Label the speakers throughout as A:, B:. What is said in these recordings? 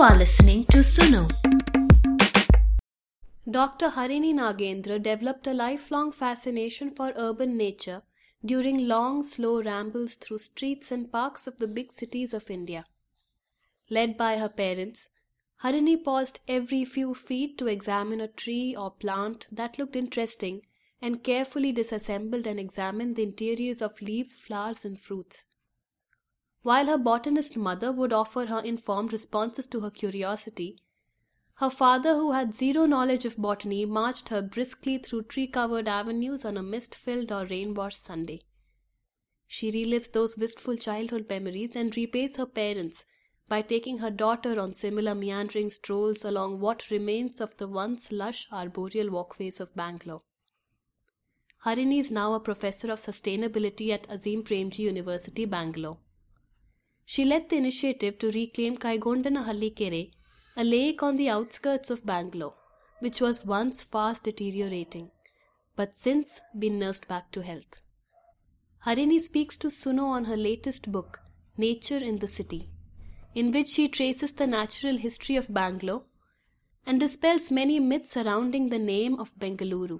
A: You are listening to Suno.
B: Dr. Harini Nagendra developed a lifelong fascination for urban nature during long, slow rambles through streets and parks of the big cities of India. Led by her parents, Harini paused every few feet to examine a tree or plant that looked interesting and carefully disassembled and examined the interiors of leaves, flowers, and fruits. While her botanist mother would offer her informed responses to her curiosity, her father, who had zero knowledge of botany, marched her briskly through tree covered avenues on a mist filled or rain washed Sunday. She relives those wistful childhood memories and repays her parents by taking her daughter on similar meandering strolls along what remains of the once lush arboreal walkways of Bangalore. Harini is now a professor of sustainability at Azim Premji University, Bangalore. She led the initiative to reclaim Kaigondanahalli Kere, a lake on the outskirts of Bangalore, which was once fast deteriorating, but since been nursed back to health. Harini speaks to Suno on her latest book, Nature in the City, in which she traces the natural history of Bangalore and dispels many myths surrounding the name of Bengaluru.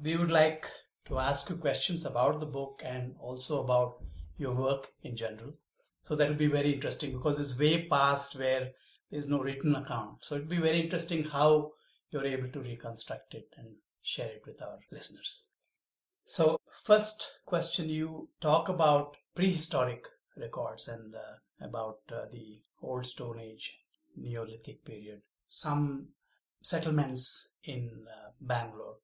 C: We would like to ask you questions about the book and also about your work in general. So that will be very interesting because it's way past where there's no written account. So it'll be very interesting how you're able to reconstruct it and share it with our listeners. So, first question you talk about prehistoric records and uh, about uh, the Old Stone Age, Neolithic period, some settlements in uh, Bangalore.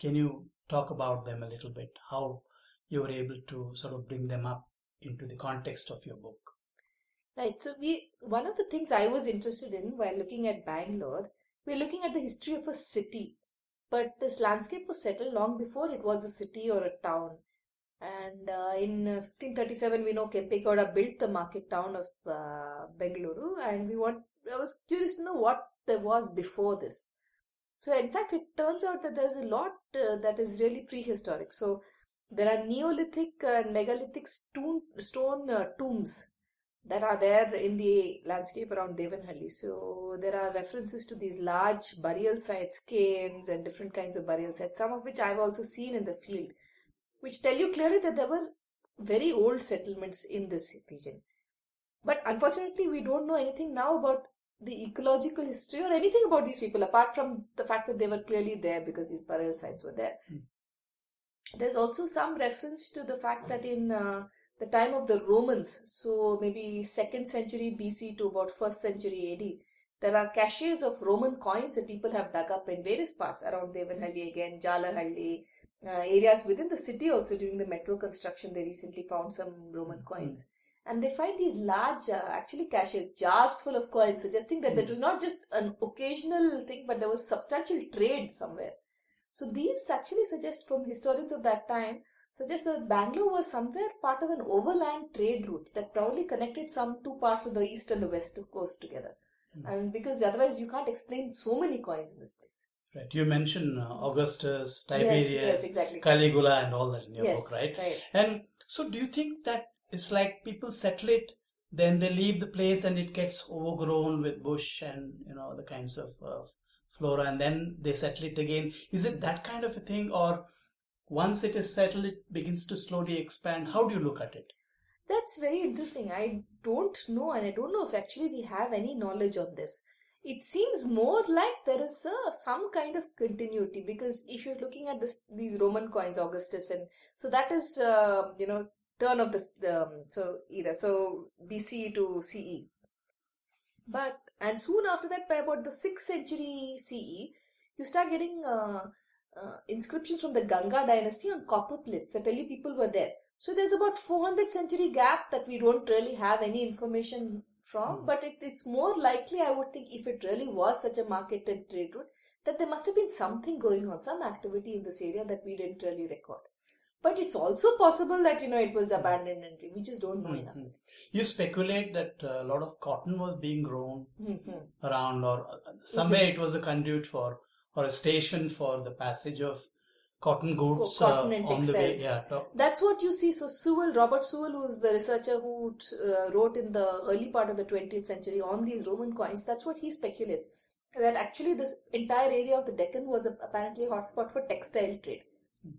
C: Can you talk about them a little bit? How you were able to sort of bring them up into the context of your book.
D: Right. So we one of the things I was interested in while looking at Bangalore, we're looking at the history of a city. But this landscape was settled long before it was a city or a town. And uh, in 1537, we know Kempegowda built the market town of uh, Bengaluru, and we want. I was curious to know what there was before this. So, in fact, it turns out that there's a lot uh, that is really prehistoric. So, there are Neolithic and megalithic stone, stone uh, tombs that are there in the landscape around Devanahalli. So there are references to these large burial sites, cairns, and different kinds of burial sites, some of which I've also seen in the field, which tell you clearly that there were very old settlements in this region. But unfortunately, we don't know anything now about the ecological history or anything about these people apart from the fact that they were clearly there because these burial sites were there. Mm. There's also some reference to the fact that in uh, the time of the Romans, so maybe second century BC to about first century AD, there are caches of Roman coins that people have dug up in various parts around Devanahalli again, Jalahalli, uh, areas within the city also during the metro construction. They recently found some Roman mm-hmm. coins. And they find these large, uh, actually caches, jars full of coins, suggesting that mm. that was not just an occasional thing, but there was substantial trade somewhere. So these actually suggest from historians of that time suggest that Bangalore was somewhere part of an overland trade route that probably connected some two parts of the east and the west coast together. Mm-hmm. And because otherwise you can't explain so many coins in this place.
C: Right. You mentioned uh, Augustus, Tiberius,
D: yes, yes, exactly.
C: Caligula, and all that in your
D: yes,
C: book, right?
D: right?
C: And so, do you think that it's like people settle it, then they leave the place, and it gets overgrown with bush and you know the kinds of uh, flora and then they settle it again. Is it that kind of a thing or once it is settled it begins to slowly expand? How do you look at it?
D: That's very interesting. I don't know and I don't know if actually we have any knowledge on this. It seems more like there is a, some kind of continuity because if you're looking at this, these Roman coins, Augustus, and so that is, uh, you know, turn of this, um, so either so BC to CE. But and soon after that, by about the 6th century CE, you start getting uh, uh, inscriptions from the Ganga dynasty on copper plates that tell you people were there. So there's about 400 century gap that we don't really have any information from, mm. but it, it's more likely, I would think, if it really was such a market and trade route, that there must have been something going on, some activity in this area that we didn't really record. But it's also possible that you know it was abandoned and we just don't know mm-hmm. enough.
C: You speculate that a lot of cotton was being grown
D: mm-hmm.
C: around, or uh, somewhere it was a conduit for or a station for the passage of cotton goods
D: Co- cotton
C: uh,
D: and
C: on the way. Yeah,
D: That's what you see. So Sewell, Robert Sewell, who's the researcher who uh, wrote in the early part of the 20th century on these Roman coins, that's what he speculates. That actually this entire area of the Deccan was a, apparently a hotspot for textile trade.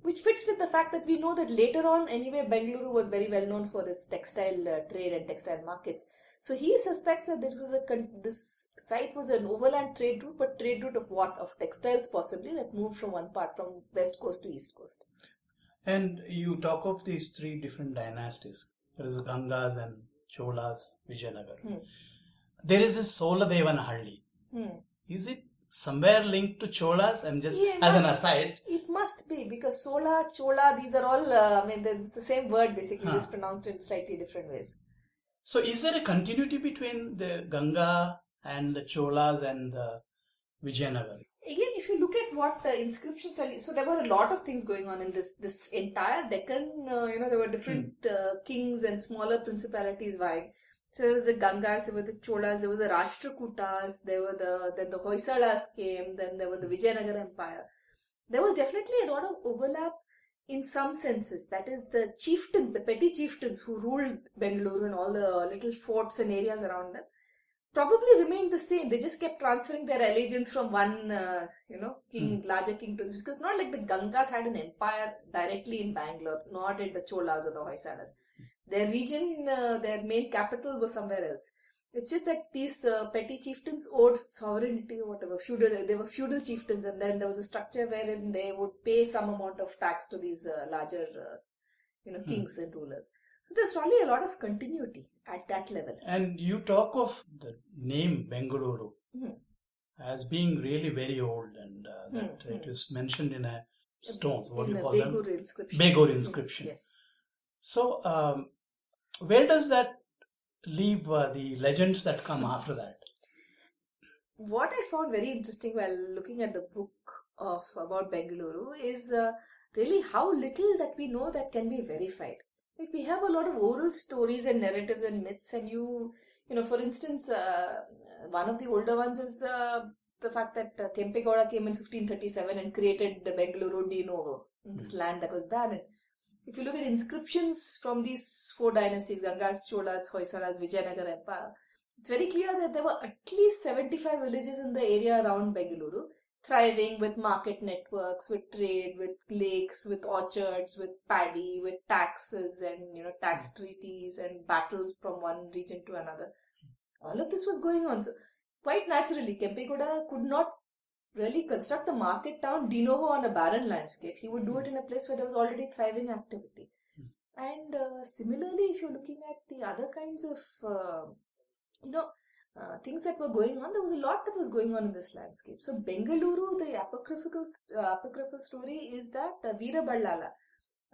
D: Which fits with the fact that we know that later on, anyway, Bengaluru was very well known for this textile uh, trade and textile markets. So he suspects that this was a con- this site was an overland trade route, but trade route of what? Of textiles possibly that moved from one part from west coast to east coast.
C: And you talk of these three different dynasties. There is the Gangas and Cholas, Vijayanagar.
D: Hmm.
C: There is this Soladevanahalli.
D: Hmm.
C: Is it somewhere linked to Cholas? I'm just
D: Yeah,
C: as an aside.
D: It must be because Sola, Chola, these are all, uh, I mean, it's the same word basically,
C: Huh.
D: just pronounced in slightly different ways.
C: So is there a continuity between the Ganga and the Cholas and the Vijayanagar?
D: Again, if you look at what the inscriptions tell you, so there were a lot of things going on in this this entire Deccan. Uh, you know, there were different uh, kings and smaller principalities vying. So there were the Gangas, there were the Cholas, there were the Rashtrakutas, there were the then the Hoysalas came, then there were the Vijayanagar Empire. There was definitely a lot of overlap in some senses. That is, the chieftains, the petty chieftains who ruled Bengaluru and all the little forts and areas around them, probably remained the same. They just kept transferring their allegiance from one, uh, you know, king, larger king to the because not like the Gangas had an empire directly in Bangalore, nor did the Cholas or the Hoysalas. Their region, uh, their main capital was somewhere else. It's just that these uh, petty chieftains owed sovereignty or whatever, feudal, they were feudal chieftains, and then there was a structure wherein they would pay some amount of tax to these uh, larger, uh, you know, kings and rulers. So there's probably a lot of continuity at that level.
C: And you talk of the name Bengaluru
D: Hmm.
C: as being really very old, and uh, that
D: Hmm,
C: it is mentioned in a stones. What
D: in
C: do you call
D: Begur
C: them?
D: inscription.
C: Begur inscription.
D: Yes.
C: So, um, where does that leave uh, the legends that come after that?
D: What I found very interesting while looking at the book of about Bengaluru is uh, really how little that we know that can be verified. Like we have a lot of oral stories and narratives and myths, and you, you know, for instance, uh, one of the older ones is uh, the fact that uh, Kempegowda came in 1537 and created the Bengaluru de novo, this land that was barren. If you look at inscriptions from these four dynasties, Gangas, Cholas, Hoysalas, Vijayanagar Empire, it's very clear that there were at least 75 villages in the area around Bengaluru, thriving with market networks, with trade, with lakes, with orchards, with paddy, with taxes and you know tax hmm. treaties and battles from one region to another. All of this was going on. So quite naturally, Kempegowda could not really construct a market town de novo on a barren landscape. He would do it in a place where there was already thriving activity. And uh, similarly, if you're looking at the other kinds of, uh, you know, uh, things that were going on, there was a lot that was going on in this landscape. So Bengaluru, the apocryphal uh, apocryphal story is that uh, Veera Ballala,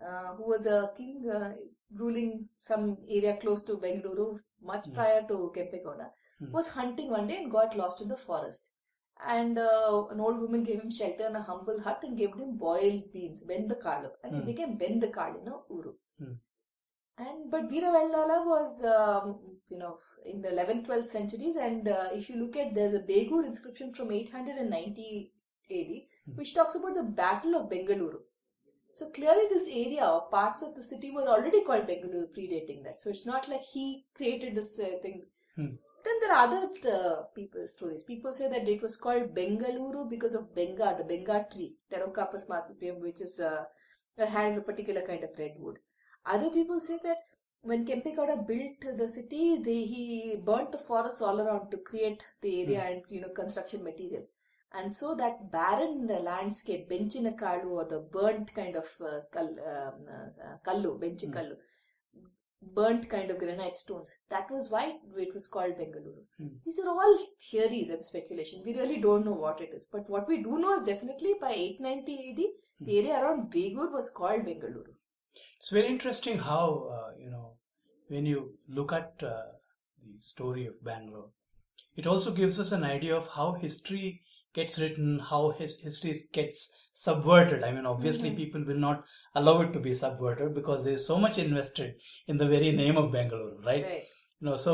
D: uh, who was a king uh, ruling some area close to Bengaluru much
C: Mm.
D: prior to Kempegowda,
C: Mm.
D: was hunting one day and got lost in the forest. And uh, an old woman gave him shelter in a humble hut and gave him boiled beans, Bendakalu, and he
C: Mm.
D: became Bendakalu, no Uru.
C: Mm.
D: And but Veera Ballala was, um, you know, in the 11th, 12th centuries, and uh, if you look at there's a Begur inscription from 890 AD, which talks about the Battle of Bengaluru. So clearly, this area or parts of the city were already called Bengaluru, predating that. So it's not like he created this uh, thing. Then there are other uh, people stories. People say that it was called Bengaluru because of Benga, the Benga tree, Pterocarpus marsupium, which is uh, has a particular kind of redwood. Other people say that when Kempegowda built the city, they, he burnt the forests all around to create the area and you know construction material. And so that barren uh, landscape, Benchinakalu or the burnt kind of uh, kal, um, uh, kallu, Benchikallu, burnt kind of granite stones. That was why it was called Bengaluru.
C: Hmm.
D: These are all theories and speculations. We really don't know what it is. But what we do know is definitely by 890 AD, the area around Begur was called Bengaluru.
C: It's very interesting how, uh, you know, when you look at uh, the story of Bangalore, it also gives us an idea of how history gets written, how his history gets subverted. I mean, obviously,
D: Mhm.
C: people will not allow it to be subverted because there's so much invested in the very name of Bangalore, right? You know, so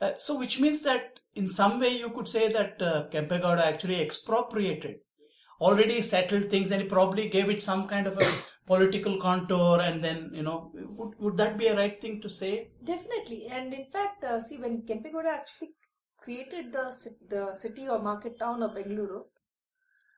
C: uh, so which means that in some way you could say that uh, Kempegowda actually expropriated already settled things and he probably gave it some kind of a political contour and then you know would, would that be a right thing to say
D: Definitely, and in fact, uh, see when Kempegowda actually created the the city or market town of Bengaluru,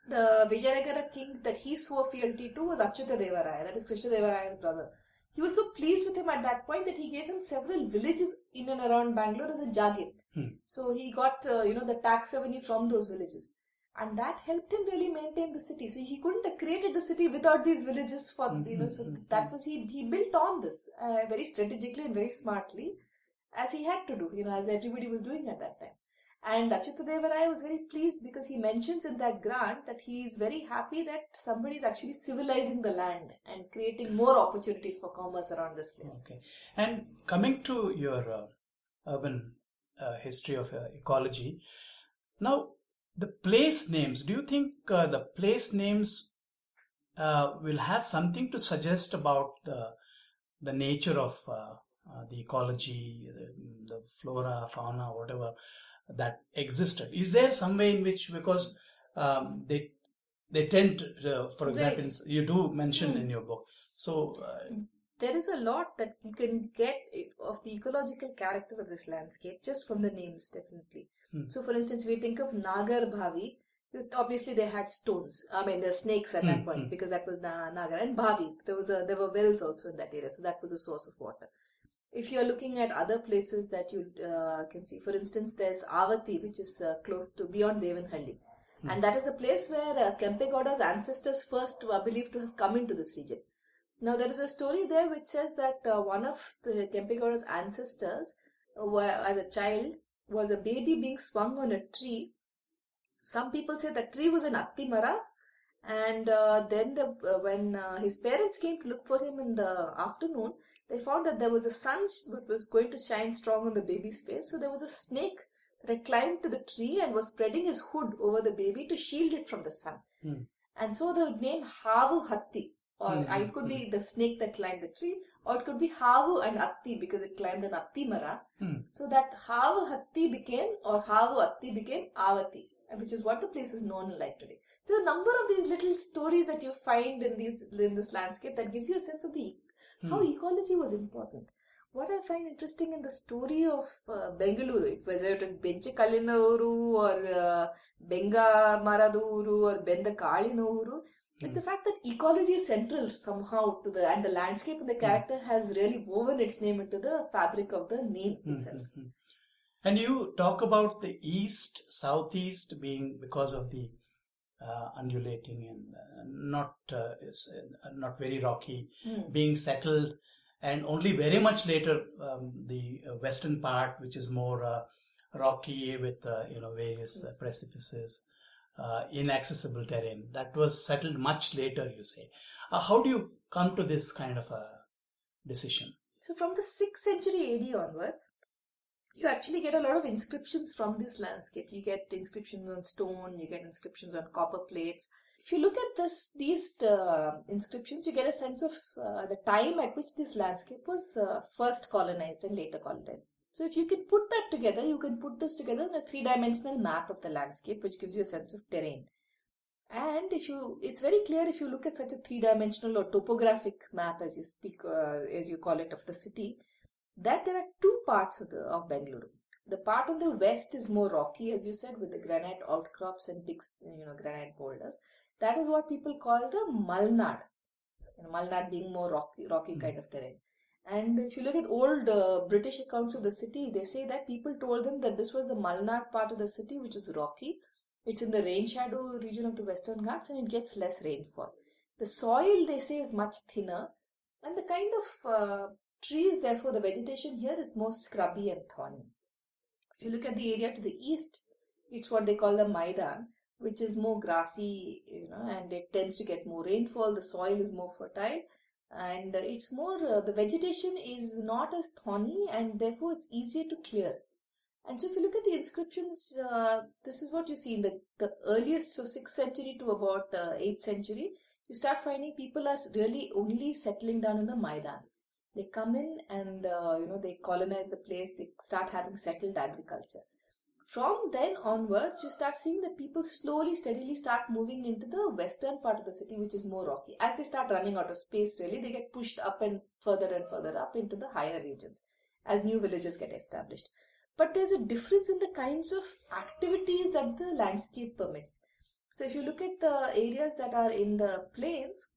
D: the Vijayanagara king that he swore fealty to was Achyuta Deva Raya, that is Krishna Deva Raya's brother. He was so pleased with him at that point that he gave him several villages in and around Bangalore as a jagir.
C: Hmm.
D: So he got uh, you know the tax revenue from those villages, and that helped him really maintain the city. So he couldn't have created the city without these villages. For you know, so
C: Mhm, mhm,
D: that was he he built on this uh, very strategically and very smartly, as he had to do. You know, as everybody was doing at that time. And Achyuta Deva was very pleased because he mentions in that grant that he is very happy that somebody is actually civilizing the land and creating more opportunities for commerce around this place.
C: okay and coming to your uh, urban uh, history of uh, ecology now the place names do you think uh, the place names uh, will have something to suggest about the the nature of uh, the ecology the, the flora fauna whatever that existed is there some way in which because um, they they tend to, uh, for example you do mention
D: Hmm.
C: in your book so uh,
D: There is a lot that you can get of the ecological character of this landscape just from the names, definitely.
C: Hmm.
D: So, for instance, we think of Nagar Bhavi. Obviously, they had stones. I mean, the snakes at that
C: Hmm,
D: point
C: hmm.
D: because that was Nagar and Bhavi. There was a there were wells also in that area, so that was a source of water. If you are looking at other places that you uh, can see, for instance, there's Avati, which is uh, close to beyond Devanhalli. And that is the place where uh, Kempegowda's ancestors first were believed to have come into this region. Now, there is a story there which says that uh, one of the Kempegowda's ancestors, were, as a child, was a baby being swung on a tree. Some people say that tree was an Attimara, and uh, then the, uh, when uh, his parents came to look for him in the afternoon, they found that there was a sun that was going to shine strong on the baby's face. So there was a snake that had climbed to the tree and was spreading his hood over the baby to shield it from the sun.
C: Hmm.
D: And so the name Havu Hatti, or
C: Hmm,
D: uh,
C: hmm,
D: it could be the snake that climbed the tree, or it could be Havu and Atti because it climbed an Atti Mara.
C: Hmm.
D: So that Havu Hatti became, or Havu Atti became Avati, which is what the place is known like today. So a number of these little stories that you find in these in this landscape that gives you a sense of the how
C: Hmm.
D: ecology was important. What I find interesting in the story of uh, Bengaluru, it- whether it Kalinavuru or uh, Benga Maraduru or Benda Kalinavuru, is
C: Hmm.
D: the fact that ecology is central somehow to the and the landscape and the character has really woven its name into the fabric of the name
C: Hmm,
D: itself.
C: And you talk about the east, southeast being because of the uh, undulating and uh, not uh, is, uh, not very rocky,
D: Hmm.
C: being settled, and only very much later um, the uh, western part, which is more uh, rocky with uh, you know various uh,
D: Yes.
C: precipices, uh, inaccessible terrain. That was settled much later. You say, uh, how do you come to this kind of a decision?
D: So from the 6th century AD onwards, you actually get a lot of inscriptions from this landscape. You get inscriptions on stone, you get inscriptions on copper plates. If you look at this, these uh, inscriptions, you get a sense of uh, the time at which this landscape was uh, first colonized and later colonized. So if you can put that together, you can put this together in a three-dimensional map of the landscape, which gives you a sense of terrain. And if you, it's very clear if you look at such a three-dimensional or topographic map, as you speak, uh, as you call it, of the city, that there are two parts of the of Bengaluru. The part on the west is more rocky, as you said, with the granite outcrops and big, you know, granite boulders. That is what people call the Malnad. You know, Malnad being more rocky, rocky kind of terrain. And if you look at old uh, British accounts of the city, they say that people told them that this was the Malnad part of the city, which is rocky. It's in the rain shadow region of the Western Ghats and it gets less rainfall. The soil, they say, is much thinner. And the kind of uh, trees, therefore, the vegetation here is more scrubby and thorny. If you look at the area to the east, it's what they call the Maidan, which is more grassy, you know, and it tends to get more rainfall. The soil is more fertile, and it's more, uh, the vegetation is not as thorny, and therefore it's easier to clear. And so, if you look at the inscriptions, uh, this is what you see in the, the earliest, so 6th century to about uh, 8th century, you start finding people are really only settling down in the Maidan. They come in and, uh, you know, they colonize the place, they start having settled agriculture. from then onwards, you start seeing that people slowly, steadily start moving into the western part of the city, which is more rocky. As they start running out of space, really, they get pushed up and further and further up into the higher regions as new villages get established. But there's a difference in the kinds of activities that the landscape permits. So if you look at the areas that are in the plains,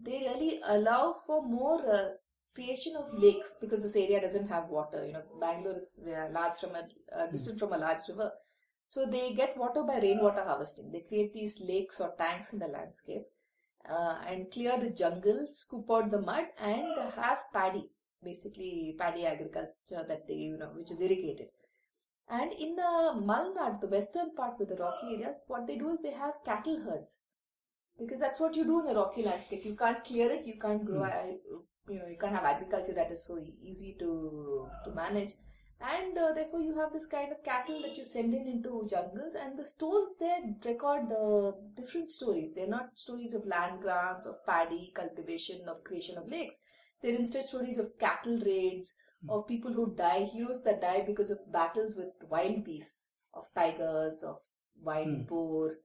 D: they really allow for more uh, creation of lakes because this area doesn't have water. You know, Bangalore is large from a uh, distant from a large river, so they get water by rainwater harvesting. They create these lakes or tanks in the landscape uh, and clear the jungle, scoop out the mud, and have paddy, basically paddy agriculture that they you know which is irrigated. And in the Malnad, the western part with the rocky areas, what they do is they have cattle herds because that's what you do in a rocky landscape. You can't clear it, you can't grow,
C: Mm.
D: You know, you can't have agriculture that is so easy to to manage, and uh, therefore you have this kind of cattle that you send in into jungles, and the stones there record uh, different stories. They're not stories of land grants, of paddy cultivation, of creation of lakes. They're instead stories of cattle raids, of people who die, heroes that die because of battles with wild beasts, of tigers, of wild
C: Hmm.
D: boar.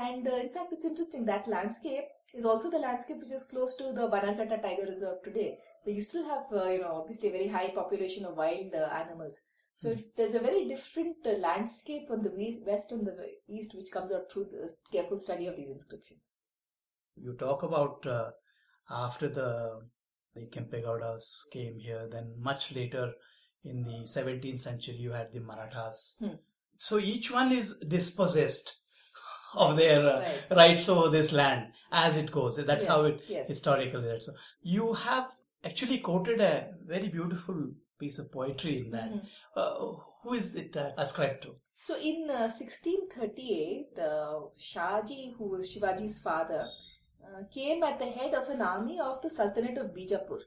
D: And uh, in fact, it's interesting that landscape is also the landscape which is close to the Bannerghatta Tiger Reserve today, where you still have, uh, you know, obviously a very high population of wild uh, animals. So there's a very different uh, landscape on the west and the east, which comes out through the careful study of these inscriptions.
C: You talk about uh, after the the Kempegowdas came here, then much later in the 17th century you had the Marathas.
D: Hmm.
C: So each one is dispossessed of their uh,
D: Right.
C: rights over this land as it goes. That's
D: Yes,
C: how it
D: yes.
C: historically. That's you have actually quoted a very beautiful piece of poetry in that.
D: Mhm.
C: Uh, who is it uh, ascribed to?
D: So in uh, 1638, uh, Shahji, who was Shivaji's father, uh, came at the head of an army of the Sultanate of Bijapur.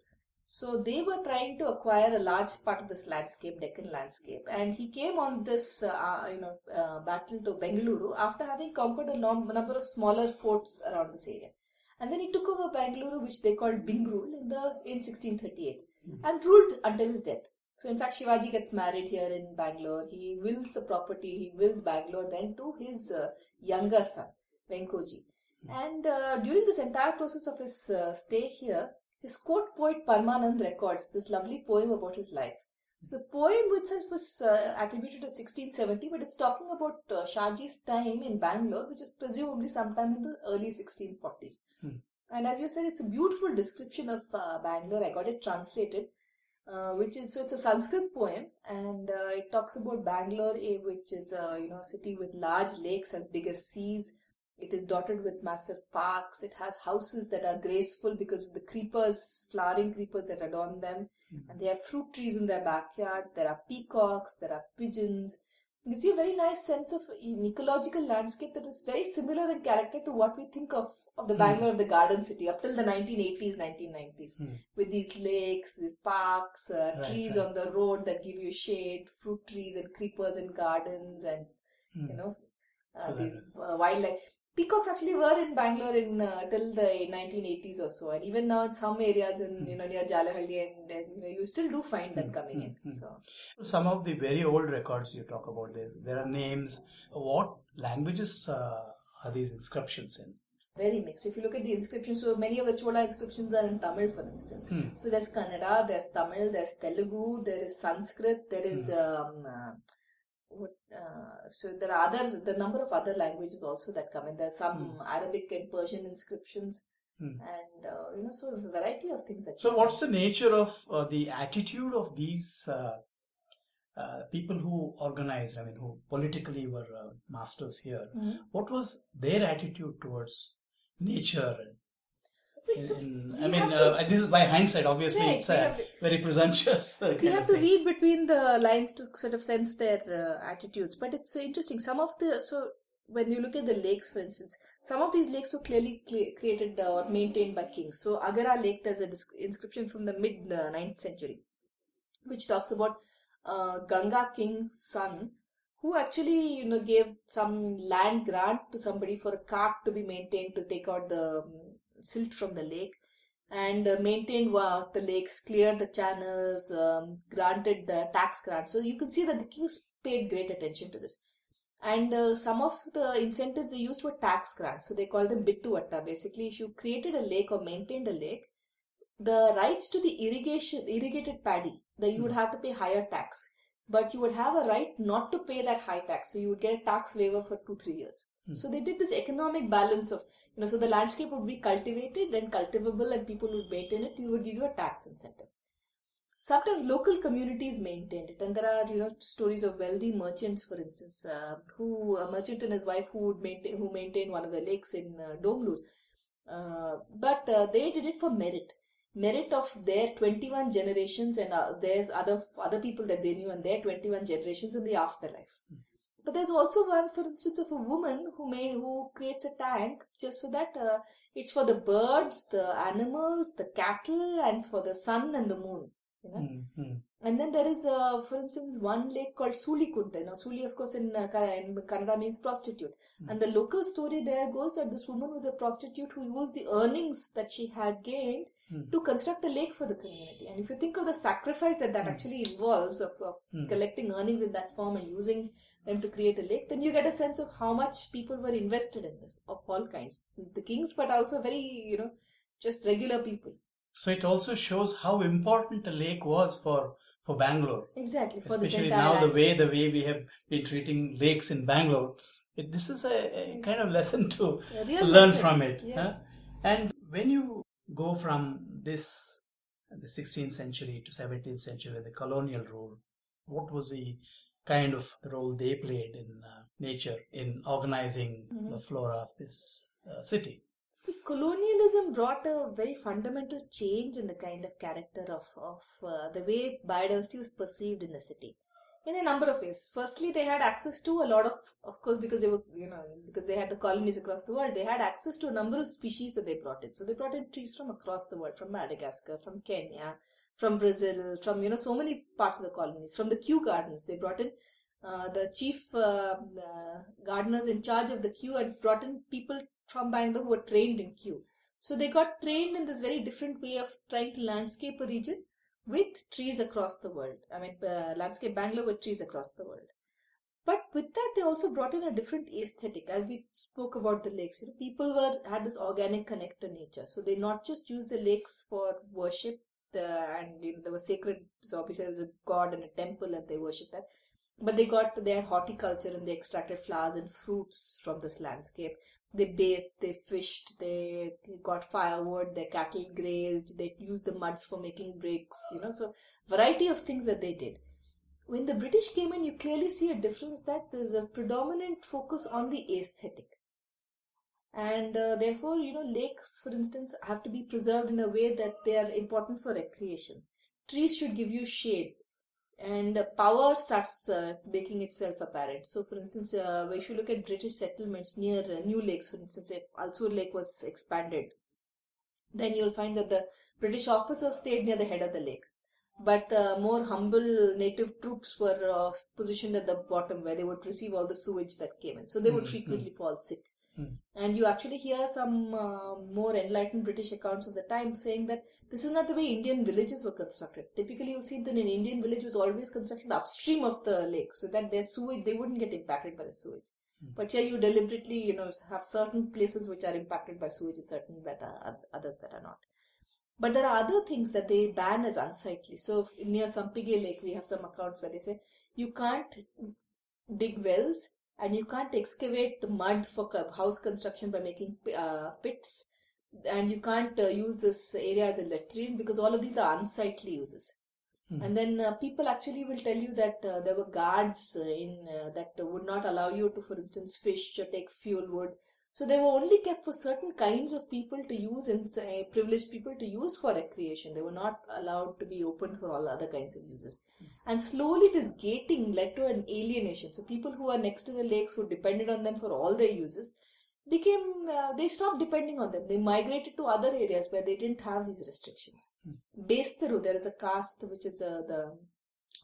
D: So they were trying to acquire a large part of this landscape, Deccan landscape, and he came on this, uh, uh, you know, uh, battle to Bengaluru after having conquered a nom- number of smaller forts around this area. And then he took over Bengaluru, which they called Bingrul, in the in 1638, and ruled until his death. So in fact, Shivaji gets married here in Bangalore. He wills the property, he wills Bangalore then to his uh, younger son, Venkoji. And uh, during this entire process of his uh, stay here, his court poet Parmanand records this lovely poem about his life. So the poem itself was uh, attributed to 1670, but it's talking about uh, Shahji's time in Bangalore, which is presumably sometime in the early 1640s.
C: Hmm.
D: And as you said, it's a beautiful description of uh, Bangalore. I got it translated uh, which is so it's a Sanskrit poem, and uh, it talks about Bangalore, eh, which is a you know a city with large lakes as big as seas. It is dotted with massive parks. It has houses that are graceful because of the creepers, flowering creepers that adorn them, and they have fruit trees in their backyard. There are peacocks, there are pigeons. It gives you a very nice sense of an ecological landscape that was very similar in character to what we think of of the Bangalore of the Garden City up till the 1980s, 1990s
C: Hmm.
D: with these lakes, these parks, uh,
C: Right,
D: trees
C: right.
D: on the road that give you shade, fruit trees and creepers in gardens, and
C: Hmm.
D: you know uh,
C: So
D: these uh, wildlife. Peacocks actually were in Bangalore in uh, till the 1980s or so, and even now in some areas in you know near Jalahalli and, and you know you still do find them
C: Hmm,
D: coming
C: hmm,
D: in.
C: hmm.
D: So
C: Some of the very old records you talk about there, there are names. What languages uh, are these inscriptions in?
D: very mixed. If you look at the inscriptions, so many of the Chola inscriptions are in Tamil, for instance.
C: Hmm.
D: So there's Kannada, there's Tamil, there's Telugu, there is Sanskrit, there is um, uh, what, uh, so there are other the number of other languages also that come in. There's some Arabic and Persian inscriptions,
C: Hmm.
D: and uh, you know, so a variety of things that.
C: So, what's the nature of uh, the attitude of these uh, uh, people who organized? I mean, who politically were uh, masters here.
D: Mhm.
C: What was their attitude towards nature? And,
D: so
C: in- I mean,
D: to-
C: uh, this is by hindsight. Obviously,
D: Right,
C: it's a
D: have-
C: very presumptuous uh,
D: we have to read between the lines to sort of sense their uh, attitudes but it's uh, interesting some of the so when you look at the lakes for instance some of these lakes were clearly cle- created uh, or maintained by kings so agara lake there's a dis- inscription from the mid uh, 9th century which talks about uh, ganga king's son who actually you know gave some land grant to somebody for a cart to be maintained to take out the um, silt from the lake and uh, maintained the lakes, cleared the channels, um, granted the tax grants. So you can see that the kings paid great attention to this. And uh, some of the incentives they used were tax grants. So they call them bittu atta. Basically, if you created a lake or maintained a lake, the rights to the irrigation, irrigated paddy, that you would have to pay higher tax. But you would have a right not to pay that high tax. So you would get a tax waiver for two, three years.
C: Hmm.
D: So they did this economic balance of, you know, so the landscape would be cultivated and cultivable and people would maintain it. You would give you a tax incentive. Sometimes local communities maintained it, and there are you know stories of wealthy merchants, for instance, uh, who a merchant and his wife who would maintain who maintained one of the lakes in uh, Domlur, uh, but uh, they did it for merit, merit of their 21 generations and uh, there's other other people that they knew and their 21 generations in the afterlife. But there's also one, for instance, of a woman who made who creates a tank just so that uh, it's for the birds, the animals, the cattle, and for the sun and the moon. You know?
C: Mm-hmm.
D: And then there is, uh, for instance, one lake called Suli Kunta. Now, Suli, of course, in, uh, in Kannada means prostitute. And the local story there goes that this woman was a prostitute who used the earnings that she had gained
C: Hmm.
D: to construct a lake for the community. And if you think of the sacrifice that that actually involves of, of
C: Hmm.
D: collecting earnings in that form and using them to create a lake, then you get a sense of how much people were invested in this of all kinds. The kings, but also very, you know, just regular people.
C: So it also shows how important a lake was for for Bangalore.
D: Exactly. For
C: especially now the way the way we have been treating lakes in Bangalore. It, this is a, a kind of lesson to learn
D: lesson.
C: from it.
D: Yes.
C: huh? And when you go from this the 16th century to 17th century, the colonial rule, what was the kind of role they played in uh, nature in organizing
D: Mhm.
C: the flora of this uh, city?
D: The colonialism brought a very fundamental change in the kind of character of, of uh, the way biodiversity was perceived in the city in a number of ways. Firstly, they had access to a lot of, of course, because they were, you know, because they had the colonies across the world, they had access to a number of species that they brought in. So they brought in trees from across the world, from Madagascar, from Kenya, from Brazil, from, you know, so many parts of the colonies. From the Kew Gardens, they brought in uh, the chief uh, uh, gardeners in charge of the Kew and brought in people from Bangalore who were trained in Kew. So they got trained in this very different way of trying to landscape a region with trees across the world. I mean, uh, landscape Bangalore with trees across the world. But with that, they also brought in a different aesthetic. As we spoke about the lakes, you know, people were had this organic connect to nature. So they not just used the lakes for worship, the and you know, there was sacred. So obviously, there was a god and a temple, and they worshipped that. But they got had horticulture and they extracted flowers and fruits from this landscape. They bathed, they fished, they got firewood, their cattle grazed, they used the muds for making bricks, you know, so variety of things that they did. When the British came in, you clearly see a difference that there's a predominant focus on the aesthetic. And uh, therefore, you know, lakes, for instance, have to be preserved in a way that they are important for recreation. Trees should give you shade and uh, power starts uh, making itself apparent. So, for instance, uh, if you look at British settlements near uh, new lakes, for instance, if Alsur Lake was expanded, then you'll find that the British officers stayed near the head of the lake. But the more humble native troops were uh, positioned at the bottom where they would receive all the sewage that came in. So they would
C: Mm,
D: frequently fall sick.
C: Mm.
D: And you actually hear some uh, more enlightened British accounts of the time saying that this is not the way Indian villages were constructed. Typically, you'll see that an Indian village was always constructed upstream of the lake so that their sewage, they wouldn't get impacted by the sewage.
C: Mm.
D: But here you deliberately, you know, have certain places which are impacted by sewage and certain that are others that are not. But there are other things that they ban as unsightly. So near Sampige Lake, we have some accounts where they say you can't dig wells and you can't excavate mud for house construction by making uh, pits, and you can't uh, use this area as a latrine because all of these are unsightly uses.
C: Hmm.
D: And then uh, people actually will tell you that uh, there were guards uh, in uh, that would not allow you to, for instance, fish or take fuel wood. So they were only kept for certain kinds of people to use and say, privileged people to use for recreation. They were not allowed to be open for all other kinds of uses. And slowly this gating led to an alienation. So people who are next to the lakes who depended on them for all their uses became, uh, they stopped depending on them. They migrated to other areas where they didn't have these restrictions. Besteru, there is a caste which is uh, the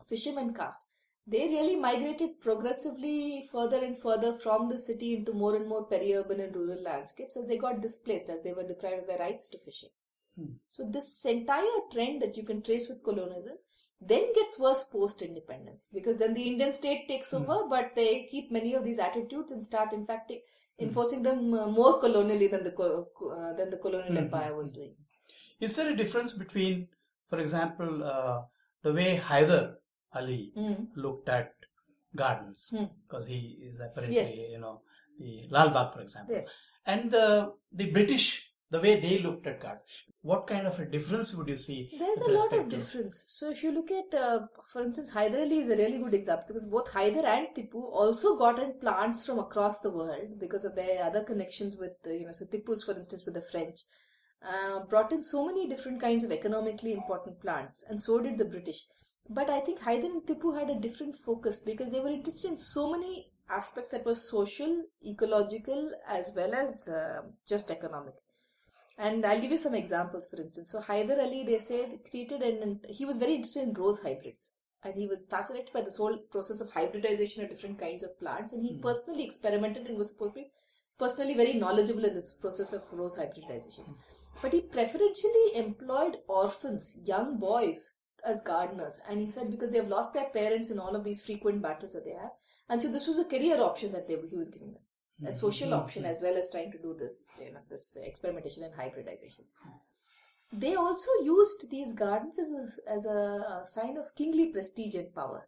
D: fisherman caste. They really migrated progressively further and further from the city into more and more peri-urban and rural landscapes as they got displaced as they were deprived of their rights to fishing.
C: Hmm.
D: So this entire trend that you can trace with colonialism then gets worse post independence because then the Indian state takes
C: Hmm.
D: over, but they keep many of these attitudes and start, in fact,
C: Hmm.
D: enforcing them uh, more colonially than the uh, than the colonial
C: Hmm.
D: empire was doing.
C: Is there a difference between, for example, uh, the way Hyder Ali
D: Mm.
C: looked at gardens,
D: Hmm.
C: because he is apparently,
D: Yes.
C: you know, the Lal Bagh, for example,
D: Yes.
C: and the the British, the way they looked at gardens. What kind of a difference would you see?
D: There's a lot of difference. So if you look at, uh, for instance, Hyder Ali is a really good example because both Hyder and Tipu also got in plants from across the world because of their other connections with, uh, you know, so Tipu's, for instance, with the French, uh, brought in so many different kinds of economically important plants, and so did the British. But I think Hyder and Tipu had a different focus because they were interested in so many aspects that were social, ecological, as well as uh, just economic. And I'll give you some examples, for instance. So Hyder Ali, they say, created and he was very interested in rose hybrids. And he was fascinated by this whole process of hybridization of different kinds of plants. And he
C: Hmm.
D: personally experimented and was supposed to be personally very knowledgeable in this process of rose hybridization. But he preferentially employed orphans, young boys, as gardeners. And he said because they have lost their parents in all of these frequent battles that they have. And so this was a career option that they, he was giving them a social
C: Mhm.
D: option as well as trying to do this, you know, this experimentation and hybridization. They also used these gardens as a, as a sign of kingly prestige and power.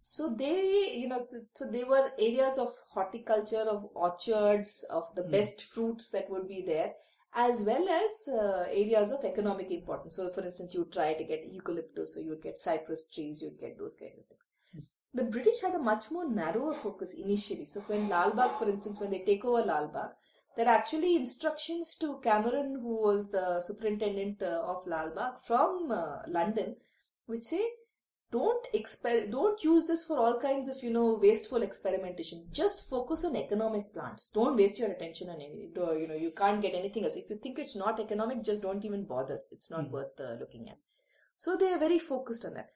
D: So they, you know, so they were areas of horticulture, of orchards, of the
C: Mm.
D: best fruits that would be there, as well as uh, areas of economic importance. So, for instance, you try to get eucalyptus, so you'd get cypress trees, you'd get those kinds of things. The British had a much more narrower focus initially. So, when Lal Bagh, for instance, when they take over Lal Bagh, there are actually instructions to Cameron, who was the superintendent uh, of Lal Bagh from uh, London, which say don't exper- don't use this for all kinds of you know wasteful experimentation. Just focus on economic plants. Don't waste your attention on any you know you can't get anything else. If you think it's not economic just don't even bother. It's not
C: Mm.
D: worth uh, looking at. So they are very focused on that.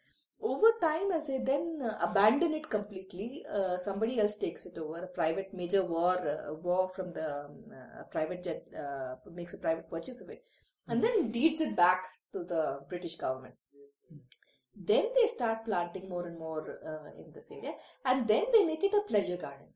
D: Over time as they then uh, abandon it completely uh, somebody else takes it over. A private major war uh, war from the um, uh, private jet uh, makes a private purchase of it and then deeds it back to the british government then they start planting more and more uh, in this area and then they make it a pleasure garden.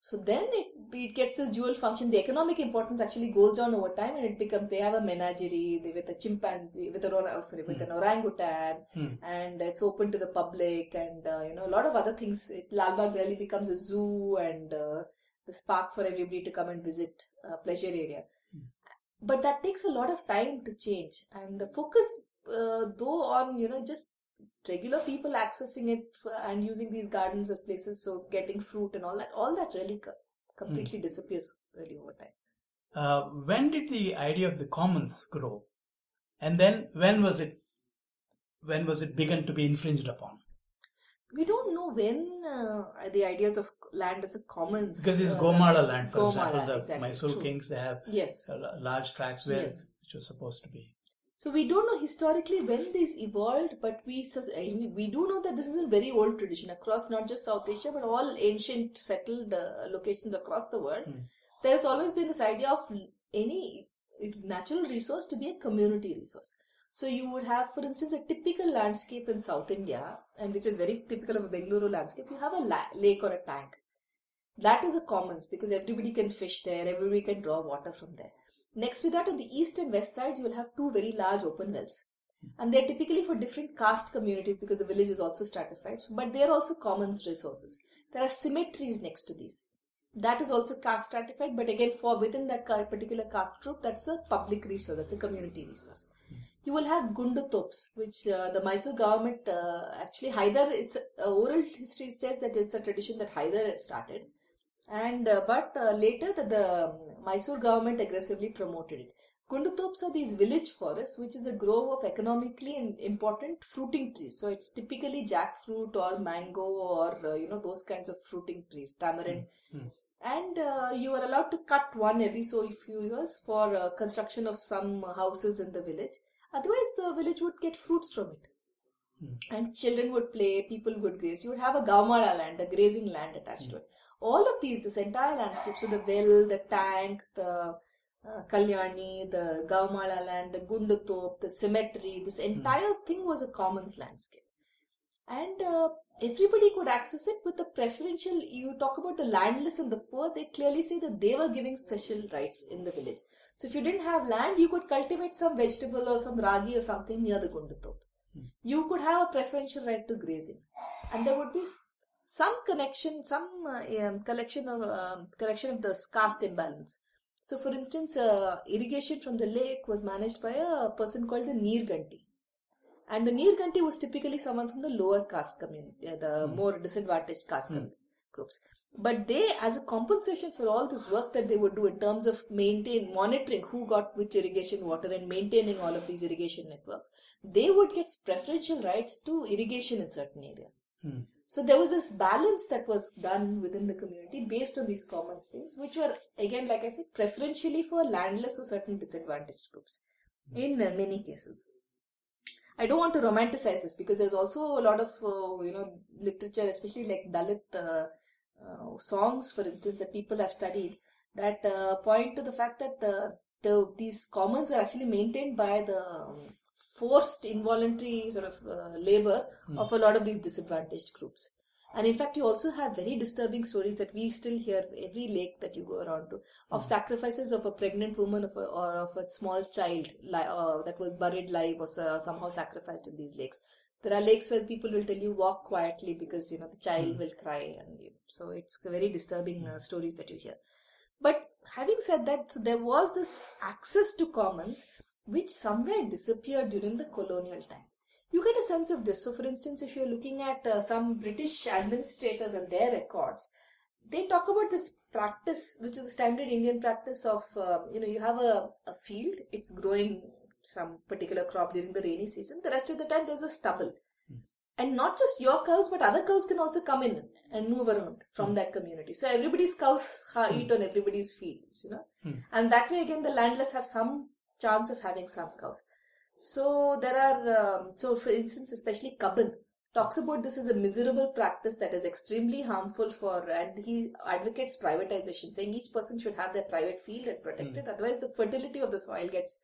D: So then it, it gets this dual function. The economic importance actually goes down over time and it becomes they have a menagerie they, with a chimpanzee with a oh, sorry with an orangutan
C: Hmm.
D: and it's open to the public and uh, you know a lot of other things. It, Lal Bagh really becomes a zoo and uh, this park for everybody to come and visit a pleasure area. But that takes a lot of time to change and the focus uh, though on you know just regular people accessing it for, and using these gardens as places so getting fruit and all that all that really co- completely disappears really over time
C: Uh, when did the idea of the commons grow, and then when was it when was it begun to be infringed upon?
D: we don't know when uh, the ideas of land as a commons
C: Because it's
D: uh,
C: Gomala land, for
D: Gomala,
C: example, the
D: exactly,
C: Mysore
D: true.
C: kings they have
D: yes
C: large tracts where
D: Yes.
C: which was supposed to be.
D: So we don't know historically when these evolved, but we sus- I mean, we do know that this is a very old tradition across not just South Asia but all ancient settled uh, locations across the world.
C: Hmm.
D: There's always been this idea of any natural resource to be a community resource. So you would have, for instance, a typical landscape in South India, and which is very typical of a Bengaluru landscape. You have a la- lake or a tank. That is a commons because everybody can fish there, everybody can draw water from there. Next to that, on the east and west sides, you will have two very large open wells. And they're typically for different caste communities because the village is also stratified, but they are also commons resources. There are cemeteries next to these. That is also caste stratified, but again, for within that particular caste group, that's a public resource, that's a community resource. You will have gundutops, which uh, the Mysore government uh, actually Hyder. It's uh, oral history says that it's a tradition that Hyder started, and uh, but uh, later that the um, Mysore government aggressively promoted it. Gundutops are these village forests, which is a grove of economically important fruiting trees. So it's typically jackfruit or mango or uh, you know those kinds of fruiting trees, tamarind.
C: Mm.
D: And uh, you are allowed to cut one every so few years for uh, construction of some houses in the village. Otherwise, the village would get fruits from it.
C: Mm.
D: And children would play, people would graze. You would have a Gomala land, a grazing land attached to it. All of these, this entire landscape, so the well, the tank, the uh, Kalyani, the Gomala land, the Gundutop, the cemetery, this entire thing was a commons landscape. And uh, everybody could access it with the preferential. You talk about the landless and the poor, they clearly say that they were giving special rights in the village. So if you didn't have land, you could cultivate some vegetable or some ragi or something near the Gundutop. You could have a preferential right to grazing. And there would be some connection, some uh, um, collection of um, correction of the caste imbalance. So, for instance, uh, irrigation from the lake was managed by a person called the Neerganti. And the Neerganti was typically someone from the lower caste community, uh, the more disadvantaged caste com- groups. But they, as a compensation for all this work that they would do in terms of maintain, monitoring who got which irrigation water and maintaining all of these irrigation networks, they would get preferential rights to irrigation in certain areas.
C: Hmm.
D: So there was this balance that was done within the community based on these common things, which were again, like I said, preferentially for landless or certain disadvantaged groups in uh, many cases. I don't want to romanticize this because there's also a lot of uh, you know literature, especially like Dalit uh, uh, songs, for instance, that people have studied that uh, point to the fact that uh, the these commons are actually maintained by the um, forced involuntary sort of uh, labor of a lot of these disadvantaged groups. And in fact, you also have very disturbing stories that we still hear every lake that you go around to of sacrifices of a pregnant woman of a, or of a small child li- uh, that was buried live or uh, somehow sacrificed in these lakes. There are lakes where people will tell you walk quietly because you know the child will cry, and you, so it's very disturbing uh, stories that you hear. But having said that, so there was this access to commons which somewhere disappeared during the colonial time. You get a sense of this. So, for instance, if you're looking at uh, some British administrators and their records, they talk about this practice, which is a standard Indian practice of, uh, you know, you have a, a field, it's growing some particular crop during the rainy season. The rest of the time, there's a stubble. And not just your cows, but other cows can also come in and move around from that community. So everybody's cows ha- eat on everybody's fields, you know. And that way, again, the landless have some chance of having some cows. So there are, um, so for instance, especially Cubbon talks about this as a miserable practice that is extremely harmful for, and he advocates privatization, saying each person should have their private field and protect it. Hmm. Otherwise, the fertility of the soil gets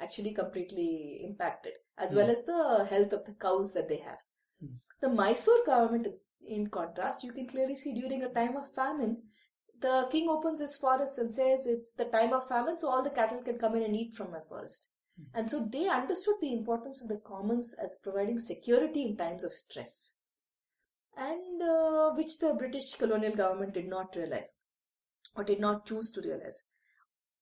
D: actually completely impacted, as hmm. well as the health of the cows that they have. Hmm. The Mysore government, is- in contrast, you can clearly see during a time of famine, the king opens his forest and says it's the time of famine, so all the cattle can come in and eat from my forest. And so they understood the importance of the commons as providing security in times of stress, and uh, which the British colonial government did not realize or did not choose to realize.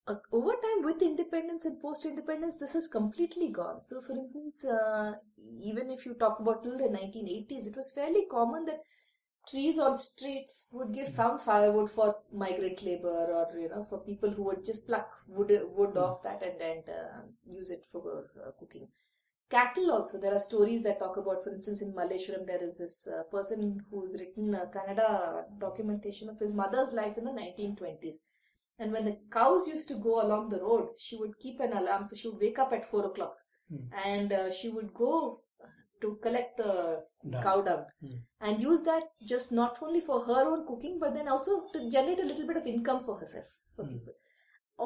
D: Uh, over time, with independence and post independence, this has completely gone. So, for instance, uh, even if you talk about till the 1980s, it was fairly common that trees on streets would give some firewood for migrant labor or you know for people who would just pluck wood wood off that and and uh, use it for uh, cooking. Cattle also there are stories that talk about for instance in Malleshwaram there is this uh, person who's written a Kannada documentation of his mother's life in the 1920s and when the cows used to go along the road she would keep an alarm so she would wake up at 4 o'clock. And uh, she would go to collect the
C: Dung.
D: cow dung
C: Hmm.
D: and use that just not only for her own cooking but then also to generate a little bit of income for herself for
C: Hmm.
D: people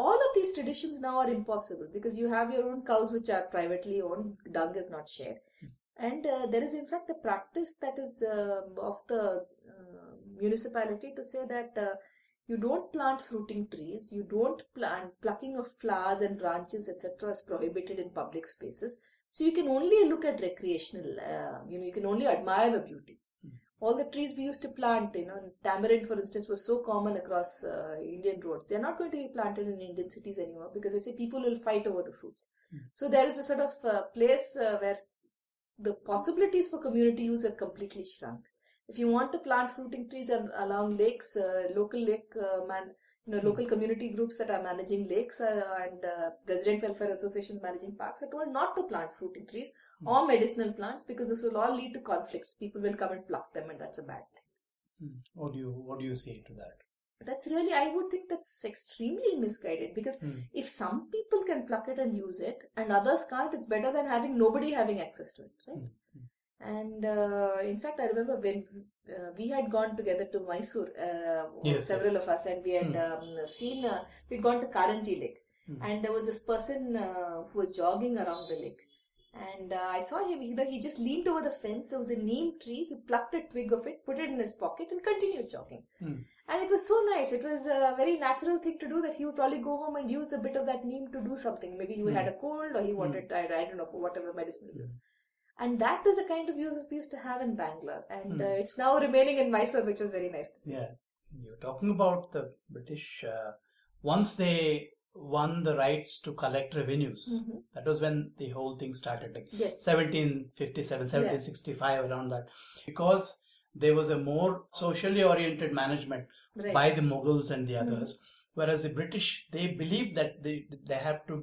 D: all of these traditions now are impossible because you have your own cows which are privately owned dung is not shared and uh, there is in fact a practice that is uh, of the uh, municipality to say that uh, you don't plant fruiting trees you don't plant plucking of flowers and branches etc is prohibited in public spaces so you can only look at recreational uh, you know you can only admire the beauty all the trees we used to plant, you know, tamarind, for instance, was so common across uh, Indian roads. They're not going to be planted in Indian cities anymore because they say people will fight over the fruits. So there is a sort of uh, place uh, where the possibilities for community use have completely shrunk. If you want to plant fruiting trees along lakes, uh, local lake uh, man, you know, local community groups that are managing lakes uh, and uh, resident welfare associations managing parks are told not to plant fruiting trees or medicinal plants because this will all lead to conflicts. People will come and pluck them, and that's a bad thing.
C: Hmm. What do you What do you say to that?
D: That's really, I would think that's extremely misguided because
C: Hmm.
D: if some people can pluck it and use it and others can't, it's better than having nobody having access to it, right?
C: Hmm.
D: And uh, in fact, I remember when uh, we had gone together to Mysore, uh,
C: Yes,
D: several of us, and we had
C: Hmm.
D: um, seen, uh, we'd gone to Karanji Lake.
C: Hmm.
D: and there was this person uh, who was jogging around the lake. And uh, I saw him, he, he just leaned over the fence. There was a neem tree. He plucked a twig of it, put it in his pocket, and continued jogging.
C: Hmm.
D: And it was so nice. It was a very natural thing to do that he would probably go home and use a bit of that neem to do something. Maybe he
C: Hmm.
D: had a cold or he wanted, I, I don't know, whatever medicine he used. And that is the kind of uses we used to have in Bangalore. And
C: Hmm.
D: uh, it's now remaining in Mysore, which was very nice to see.
C: Yeah, you're talking about the British. Uh, once they won the rights to collect revenues,
D: Mhm.
C: that was when the whole thing started. Like
D: Yes.
C: 1757, 1765, around that, because there was a more socially oriented management
D: Right.
C: by the Mughals and the
D: Mhm.
C: others. Whereas the British, they believe that they they have to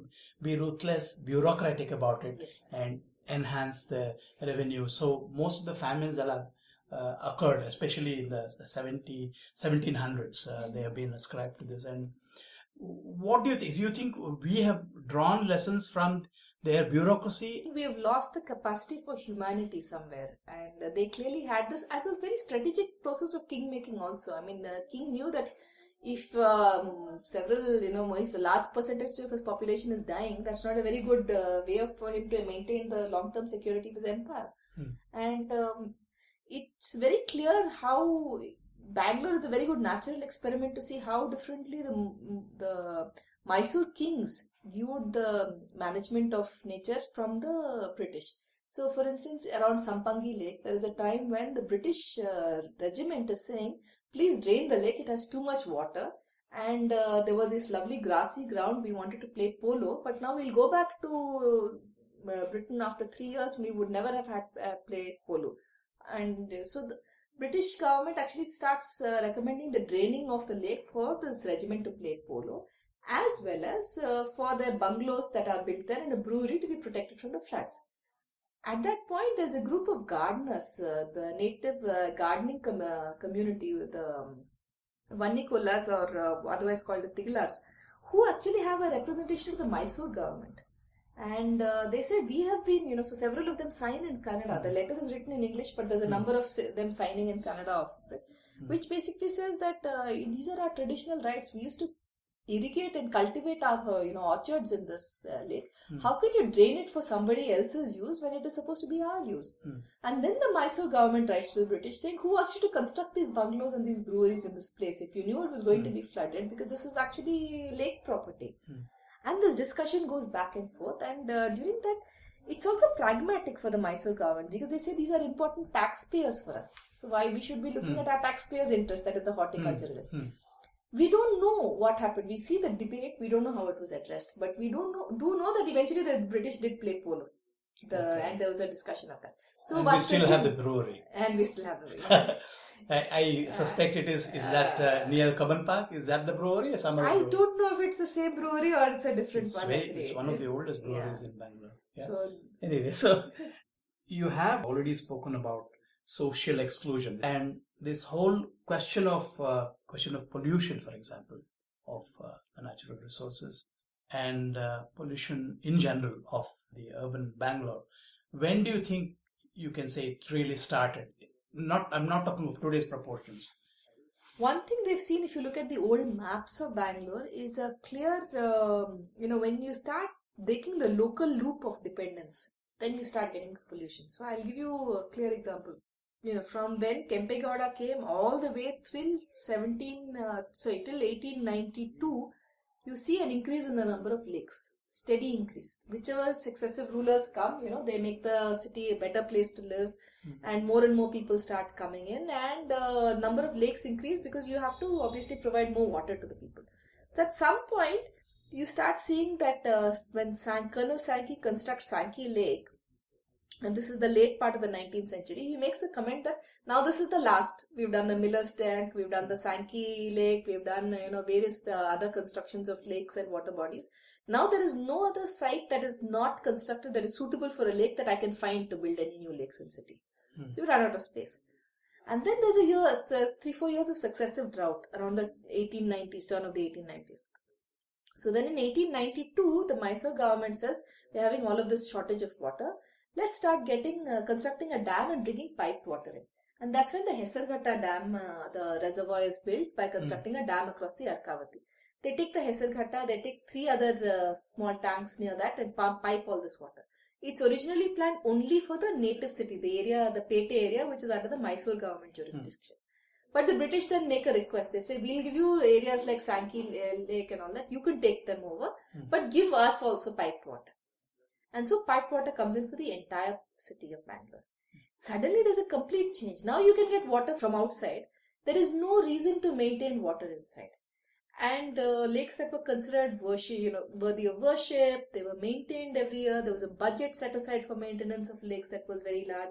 C: be ruthless, bureaucratic about it,
D: Yes.
C: and enhance the revenue. So most of the famines that have uh, occurred, especially in the, the 70, 1700s, uh, they have been ascribed to this. And what do you think? Do you think we have drawn lessons from their bureaucracy?
D: we have lost the capacity for humanity somewhere and they clearly had this as a very strategic process of king making also i mean the king knew that if um, several you know if a large percentage of his population is dying that's not a very good uh, way of, for him to maintain the long term security of his empire
C: Hmm.
D: and um, it's very clear how bangalore is a very good natural experiment to see how differently the the Mysore kings viewed the management of nature from the British. So, for instance, around Sampangi Lake, there is a time when the British uh, regiment is saying, please drain the lake, it has too much water. And uh, there was this lovely grassy ground, we wanted to play polo, but now we'll go back to uh, Britain after three years, we would never have had uh, played polo. And uh, so the British government actually starts uh, recommending the draining of the lake for this regiment to play polo as well as for their bungalows that are built there and a brewery to be protected from the floods. At that point, there's a group of gardeners, uh, the native uh, gardening com- uh, community, the um, Vannikolas or uh, otherwise called the Tigilars, who actually have a representation of the Mysore government. And uh, they say we have been, you know, so several of them sign in Kannada. The letter is written in English, but there's a number of them signing in Kannada, of it, which basically says that uh, these are our traditional rights. We used to irrigate and cultivate our uh, you know orchards in this uh, lake how can you drain it for somebody else's use when it is supposed to be our use
C: Hmm.
D: and then the mysore government writes to the british saying who asked you to construct these bungalows and these breweries in this place if you knew it was going to be flooded because this is actually lake property
C: Hmm.
D: and this discussion goes back and forth and uh, during that it's also pragmatic for the Mysore government because they say these are important taxpayers for us. So why we should be looking
C: Hmm.
D: at our taxpayers' interest, that is the horticulturalists
C: Hmm.
D: We don't know what happened. We see the debate, we don't know how it was addressed, but we don't know do know that eventually the British did play polo. The
C: Okay.
D: and there was a discussion of that. So
C: and we still have the brewery.
D: and we still have the
C: I, I suspect it is. Is that uh, near Cubbon Park? Is that the brewery or some other
D: I
C: brewery?
D: don't know if it's the same brewery or it's a different
C: It's,
D: one.
C: very, it's one of the oldest breweries in Bangalore. Yeah.
D: So
C: Anyway, so you have already spoken about social exclusion and this whole question of uh, question of pollution, for example, of uh, the natural resources and uh, pollution in general of the urban Bangalore. When do you think you can say it really started? Not, I'm not talking of today's proportions.
D: One thing we've seen, if you look at the old maps of Bangalore, is a clear, um, you know, when you start breaking the local loop of dependence, then you start getting pollution. So I'll give you a clear example. You know, from when Kempegowda came all the way till 17, uh, sorry, till 1892, you see an increase in the number of lakes. Steady increase. Whichever successive rulers come, you know, they make the city a better place to live and more and more people start coming in and uh, number of lakes increase because you have to obviously provide more water to the people so at some point you start seeing that uh, when San- colonel sankey constructs sankey lake and this is the late part of the 19th century he makes a comment that now this is the last we've done the miller's tank we've done the sankey lake we've done you know various uh, other constructions of lakes and water bodies now there is no other site that is not constructed that is suitable for a lake that i can find to build any new lakes in city
C: Hmm.
D: so you run out of space. And then there's a year, so three, four years of successive drought around the 1890s, turn of the 1890s. So then in 1892, the Mysore government says, we're having all of this shortage of water. Let's start getting, uh, constructing a dam and bringing piped water in. And that's when the Hesarghatta dam, uh, the reservoir is built by constructing a dam across the Arkavati. They take the Hesarghatta, they take three other uh, small tanks near that and pump, pipe all this water. It's originally planned only for the native city, the area, the Pete area, which is under the Mysore government jurisdiction. But the British then make a request. They say, we'll give you areas like Sankey Lake and all that. You can take them over, but give us also piped water. And so piped water comes in for the entire city of Bangalore. Suddenly there's a complete change. Now you can get water from outside. There is no reason to maintain water inside. And uh, lakes that were considered worship, you know, worthy of worship, they were maintained every year. There was a budget set aside for maintenance of lakes that was very large.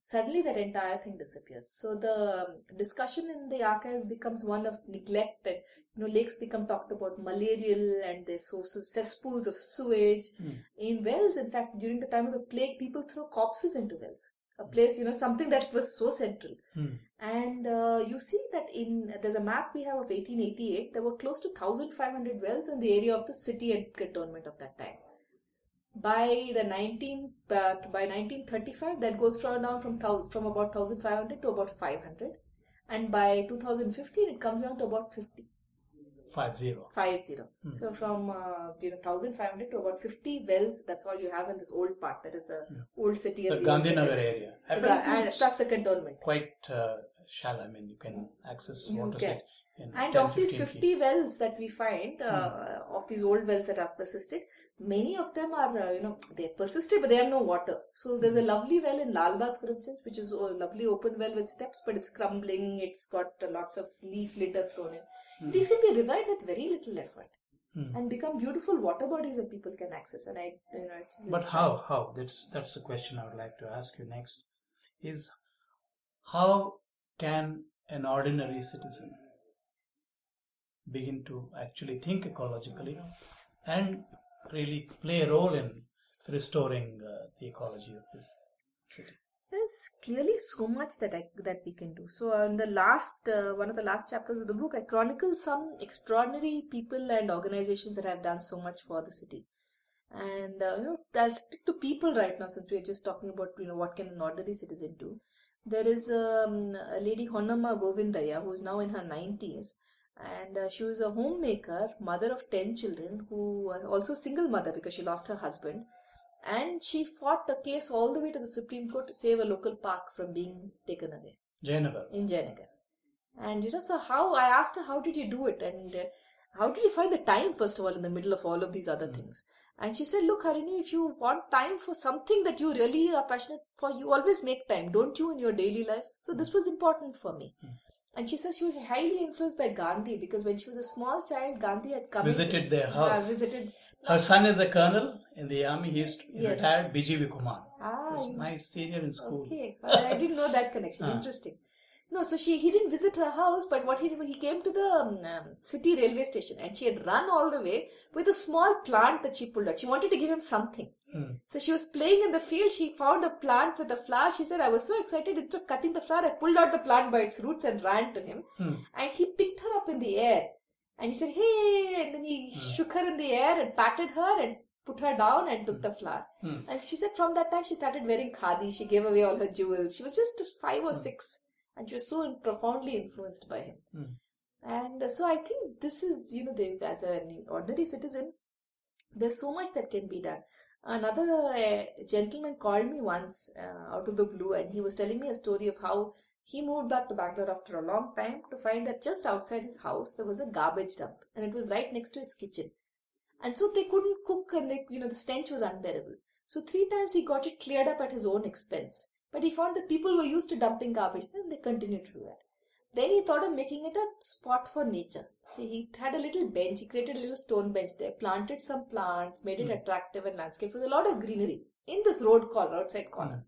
D: Suddenly that entire thing disappears. So the um, discussion in the archives becomes one of neglect and, you know, lakes become talked about malarial and their sources, cesspools of sewage. In wells, in fact, during the time of the plague, people throw corpses into wells. A place, you know, something that was so central.
C: Hmm.
D: And uh, you see that in there's a map we have of 1888. There were close to 1,500 wells in the area of the city and cantonment of that time. By the 19 uh, by 1935, that goes from down from from about 1,500 to about 500, and by 2015, it comes down to about 50.
C: Five zero.
D: Five zero. So from uh, you know 1,500 to about 50 wells. That's all you have in this old part. That is the old city.
C: The
D: the
C: Gandhinagar area.
D: The and plus the cantonment.
C: quite uh, shallow. I mean, you can access
D: You
C: water
D: can. And of these 50
C: feet.
D: wells that we find, uh, of these old wells that have persisted, many of them are, uh, you know, they persisted, but they have no water. So there's a lovely well in Lalbagh, for instance, which is a lovely open well with steps, but it's crumbling. It's got uh, lots of leaf litter thrown in. These can be revived with very little effort.
C: Hmm.
D: And become beautiful water bodies that people can access, and I, you know, it's.
C: But how? How? That's that's the question I would like to ask you next. Is how can an ordinary citizen begin to actually think ecologically and really play a role in restoring uh, the ecology of this city?
D: There's clearly so much that I that we can do. So uh, in the last uh, one of the last chapters of the book, I chronicle some extraordinary people and organizations that have done so much for the city. And uh, you know, I'll stick to people right now since we're just talking about you know what can an ordinary citizen do. There is um, a lady Honnamma Govindaya who is now in her nineties, and uh, she was a homemaker, mother of ten children, who was also single mother because she lost her husband and she fought a case all the way to the Supreme Court to save a local park from being taken away
C: Jayanagar.
D: in Jayanagar. And you know, so how I asked her, how did you do it? And uh, how did you find the time, first of all, in the middle of all of these other things? And she said, Look, Harini, if you want time for something that you really are passionate for, you always make time, don't you, in your daily life? So this was important for me. And she says she was highly influenced by Gandhi because when she was a small child, Gandhi had come
C: Visited their
D: Yeah,
C: house.
D: visited.
C: Her son is a colonel in the army. He's
D: Yes.
C: retired. BGV Kumar.
D: Ah,
C: was my senior in school.
D: Okay, I I didn't know that connection.
C: Ah.
D: Interesting. No, so she he didn't visit her house, but what he did, he came to the um, um, city railway station, and she had run all the way with a small plant that she pulled out. She wanted to give him something.
C: Hmm.
D: So she was playing in the field. She found a plant with a flower. She said, "I was so excited. Instead of cutting the flower, I pulled out the plant by its roots and ran to him.
C: Hmm.
D: And he picked her up in the air, and he said, "Hey!" And then he shook her in the air and patted her and put her down and took the flower.
C: Hmm.
D: And she said from that time she started wearing khadi. She gave away all her jewels. She was just five or six, and she was so profoundly influenced by him.
C: Hmm.
D: And uh, so I think this is, you know, the, as an ordinary citizen, there's so much that can be done. Another uh, gentleman called me once uh, out of the blue, and he was telling me a story of how he moved back to Bangalore after a long time to find that just outside his house there was a garbage dump, and it was right next to his kitchen. And so they couldn't cook, and they, you know the stench was unbearable. So three times he got it cleared up at his own expense. But he found that people were used to dumping garbage, and they continued to do that. Then he thought of making it a spot for nature. So he had a little bench, he created a little stone bench there, planted some plants, made it hmm. attractive and landscape with a lot of greenery in this road corner, outside corner.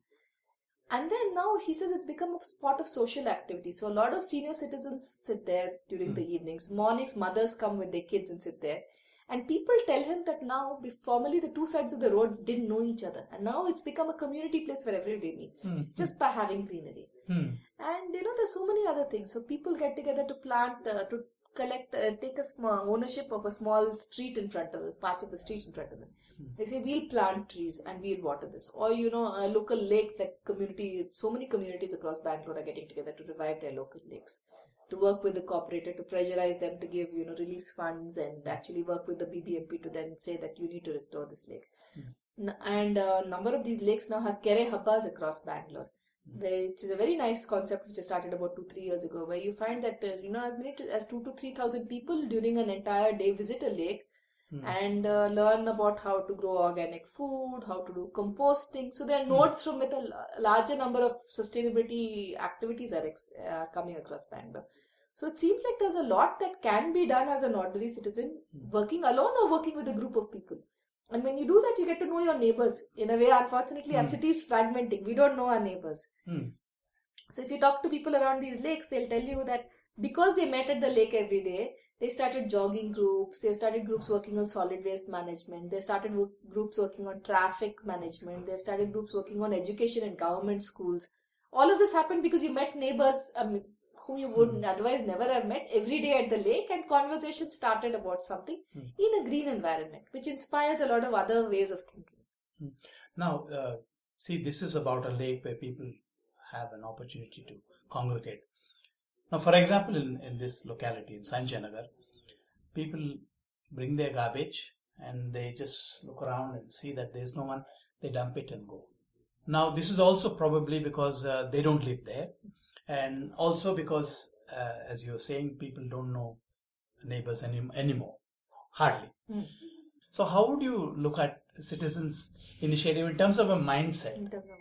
D: And then now he says it's become a spot of social activity. So a lot of senior citizens sit there during hmm. the evenings. Mornings, mothers come with their kids and sit there. And people tell him that now, formerly the two sides of the road didn't know each other. And now it's become a community place where everybody meets
C: Hmm.
D: just by having greenery.
C: Hmm.
D: And you know, there's so many other things. So people get together to plant, uh, to collect, uh, take a small ownership of a small street in front of them, patch of the street in front of them. They say we'll plant trees and we'll water this, or you know, a local lake that community, so many communities across Bangalore are getting together to revive their local lakes. To work with the corporator to pressurize them to give you know release funds and actually work with the BBMP to then say that you need to restore this lake.
C: Hmm.
D: And a number of these lakes now have kere habbas across Bangalore,
C: Hmm.
D: which is a very nice concept which I started about two three years ago, where you find that uh, you know as many to, as two to three thousand people during an entire day visit a lake
C: Hmm.
D: and uh, learn about how to grow organic food, how to do composting. So there are nodes from it. a larger number of sustainability activities are ex- uh, coming across Bangalore. So it seems like there's a lot that can be done as an ordinary citizen,
C: Hmm.
D: working alone or working with a group of people. And when you do that, you get to know your neighbors. In a way, unfortunately, our
C: Hmm.
D: city is fragmenting. We don't know our neighbors.
C: Hmm.
D: So if you talk to people around these lakes, they'll tell you that because they met at the lake every day, they started jogging groups, they started groups working on solid waste management, they started wo- groups working on traffic management, they've started groups working on education and government schools. All of this happened because you met neighbors um, whom you would otherwise never have met every day at the lake, and conversation started about something
C: Hmm.
D: in a green environment, which inspires a lot of other ways of thinking.
C: Now, uh, see, this is about a lake where people have an opportunity to congregate. Now, for example, in, in this locality, in Sanjaynagar, people bring their garbage and they just look around and see that there's no one, they dump it and go. Now, this is also probably because uh, they don't live there, and also because, uh, as you're saying, people don't know neighbors any, anymore, hardly.
D: Hmm.
C: So, how would you look at citizens' initiative in terms of a mindset?
D: in terms of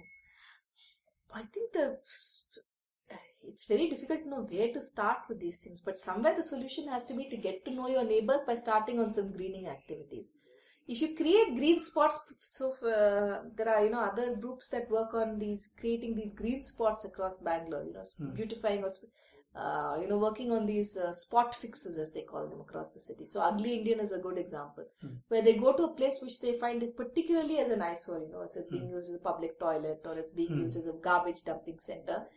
D: I think the it's very difficult to know where to start with these things, but somewhere the solution has to be to get to know your neighbors by starting on some greening activities. If you create green spots, so uh, there are you know other groups that work on these creating these green spots across Bangalore, you know,
C: Hmm.
D: beautifying or uh, you know working on these uh, spot fixes as they call them across the city. So Ugly Indian is a good example
C: Hmm.
D: where they go to a place which they find is particularly as an eyesore, you know, it's being
C: Hmm.
D: used as a public toilet or it's being
C: Hmm.
D: used as a garbage dumping center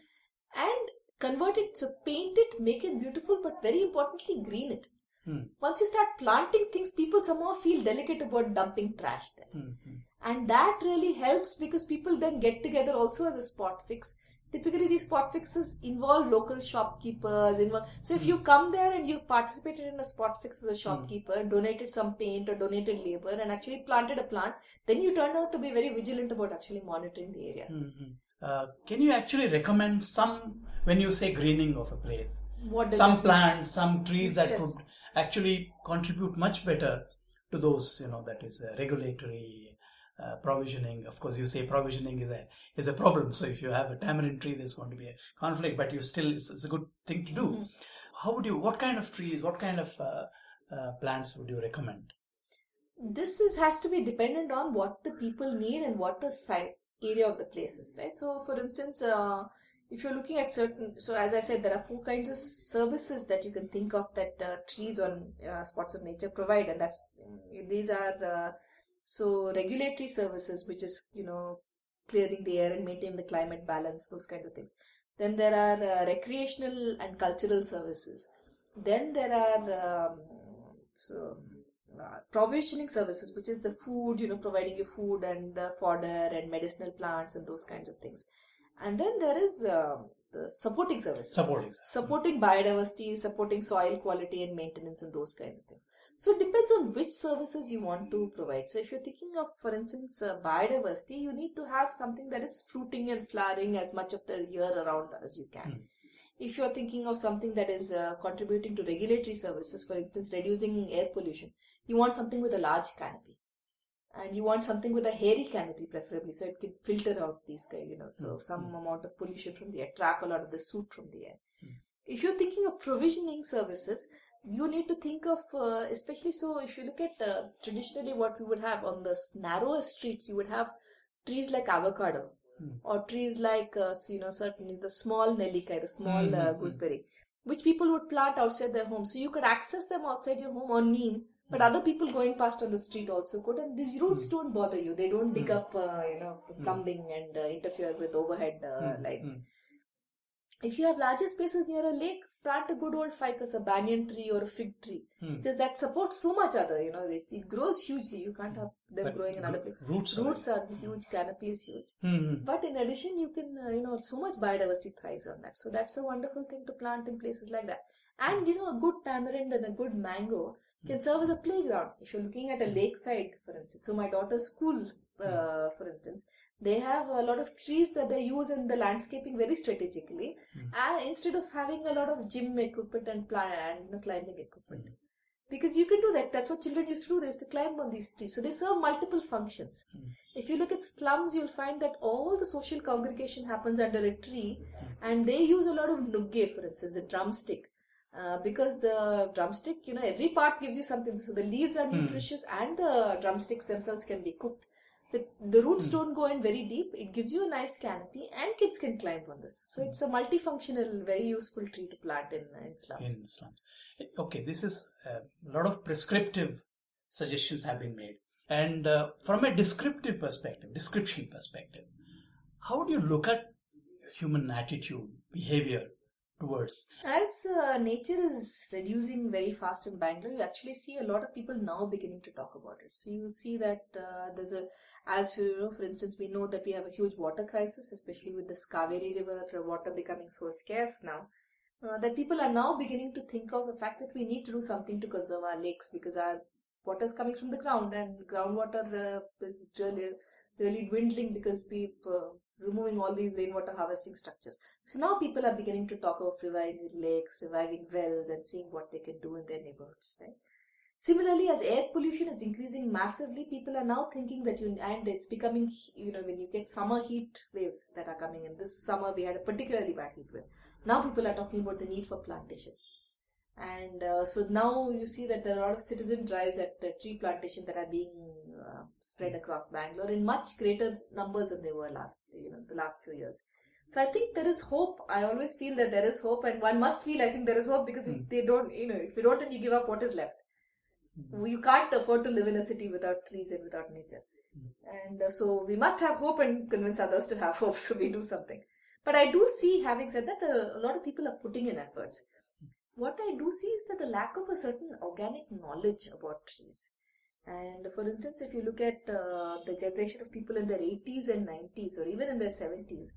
D: and convert it, so paint it, make it beautiful, but very importantly, green it.
C: Hmm.
D: Once you start planting things, people somehow feel delicate about dumping trash there.
C: Mhm.
D: And that really helps because people then get together also as a spot fix. Typically, these spot fixes involve local shopkeepers. Involve, so, if you come there and you've participated in a spot fix as a shopkeeper, donated some paint or donated labor, and actually planted a plant, then you turn out to be very vigilant about actually monitoring the area.
C: Mhm. Uh, can you actually recommend some when you say greening of a place?
D: What
C: Some plants, some trees that
D: Yes.
C: could actually contribute much better to those, you know, that is uh, regulatory uh, provisioning. Of course, you say provisioning is a is a problem. So if you have a tamarind tree, there's going to be a conflict. But you still, it's, it's a good thing to do.
D: Mm-hmm.
C: How would you? What kind of trees? What kind of uh, uh, plants would you recommend?
D: this is has to be dependent on what the people need and what the site area of the places, right? So for instance uh, if you're looking at certain so as i said there are four kinds of services that you can think of that uh, trees on uh, spots of nature provide and that's these are uh, so regulatory services which is you know clearing the air and maintaining the climate balance those kinds of things. Then there are uh, recreational and cultural services. Then there are um, so provisioning services, which is the food, you know, providing you food and uh, fodder and medicinal plants and those kinds of things. And then there is uh, the supporting services.
C: Supporting.
D: Supporting biodiversity, supporting soil quality and maintenance and those kinds of things. So it depends on which services you want to provide. So if you're thinking of, for instance, uh, biodiversity, you need to have something that is fruiting and flowering as much of the year around as you can.
C: Hmm.
D: If you're thinking of something that is uh, contributing to regulatory services, for instance, reducing air pollution, you want something with a large canopy. And you want something with a hairy canopy, preferably, so it can filter out these kind, you know, so
C: Mm,
D: some
C: mm.
D: amount of pollution from the air, trap a lot of the soot from the air.
C: Mm.
D: If you're thinking of provisioning services, you need to think of, uh, especially so if you look at uh, traditionally what we would have on the narrower streets, you would have trees like avocado
C: Mm.
D: or trees like, uh, you know, certainly the small nellikai, the small
C: Mm,
D: uh,
C: mm, mm.
D: gooseberry, which people would plant outside their home. So you could access them outside your home or neem, but
C: Mm.
D: other people going past on the street also could. And these roots
C: Mm.
D: don't bother you. They don't dig
C: Mm.
D: up, uh, you know, the
C: Mm.
D: plumbing and uh, interfere with overhead uh,
C: Mm,
D: lights.
C: mm.
D: if you have larger spaces near a lake, plant a good old ficus, a banyan tree or a fig tree,
C: Hmm.
D: because that supports so much other. You know, it, it grows hugely. You can't have them
C: But
D: growing in other places.
C: Roots. are-
D: Roots are huge, canopy is huge.
C: Hmm.
D: But in addition, you can, uh, you know, so much biodiversity thrives on that. So that's a wonderful thing to plant in places like that. And, you know, a good tamarind and a good mango can serve as a playground. If you're looking at a hmm. lakeside, for instance. So my daughter's school, uh, hmm. for instance, they have a lot of trees that they use in the landscaping very strategically. Hmm. And instead of having a lot of gym equipment and and climbing equipment. Because you can do that. That's what children used to do. They used to climb on these trees. So they serve multiple functions. If you look at slums, you'll find that all the social congregation happens under a tree, and they use a lot of nugge, for instance, the drumstick. Uh, because the drumstick, you know, every part gives you something. So the leaves are nutritious, and the drumsticks themselves can be cooked. The, the roots don't go in very deep. It gives you a nice canopy, and kids can climb on this. So it's a multifunctional, very useful tree to plant in, in slums.
C: in slums. Okay, this is uh, a lot of prescriptive suggestions have been made, and uh, from a descriptive perspective, description perspective, how do you look at human attitude, behavior towards?
D: As uh, nature is reducing very fast in Bangalore, you actually see a lot of people now beginning to talk about it. So you see that uh, there's a, as you know, for instance, we know that we have a huge water crisis, especially with this Kaveri River water becoming so scarce now. Uh, that people are now beginning to think of the fact that we need to do something to conserve our lakes because our water is coming from the ground and groundwater uh, is really really dwindling because we've removing all these rainwater harvesting structures. So now people are beginning to talk of reviving lakes, reviving wells, and seeing what they can do in their neighborhoods. Right? Similarly, as air pollution is increasing massively, people are now thinking that you and it's becoming you know when you get summer heat waves that are coming in. This summer we had a particularly bad heat wave. Now people are talking about the need for plantation. And uh, so now you see that there are a lot of citizen drives at uh, tree plantation that are being uh, spread across Bangalore in much greater numbers than they were last, you know, the last few years. So I think there is hope. I always feel that there is hope, and one must feel. I think there is hope because if they don't, you know, if you don't and you give up, what is left? You can't afford to live in a city without trees and without nature. And uh, so we must have hope and convince others to have hope. So we do something. But I do see, having said that, a lot of people are putting in efforts what I do see is that the lack of a certain organic knowledge about trees. And for instance, if you look at uh, the generation of people in their 80s and 90s, or even in their 70s,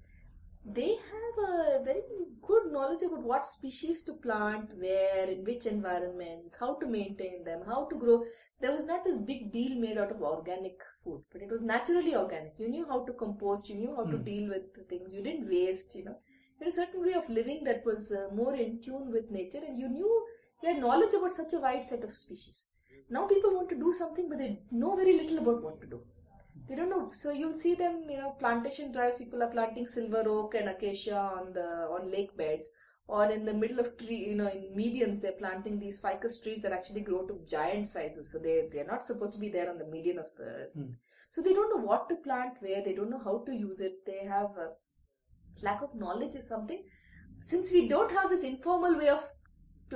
D: they have a very good knowledge about what species to plant, where, in which environments, how to maintain them, how to grow. There was not this big deal made out of organic food, but it was naturally organic. You knew how to compost, you knew how to deal with things, you didn't waste, you know you had a certain way of living that was uh, more in tune with nature and you knew you had knowledge about such a wide set of species now people want to do something but they know very little about what to do. They don't know. So you'll see them you know plantation drives people are planting silver oak and acacia on the on lake beds or in the middle of tree you know in medians they're planting these ficus trees that actually grow to giant sizes. So they they're not supposed to be there on the median of the so they don't know what to plant where they don't know how to use it. They have uh, lack of knowledge is something. Since we don't have this informal way of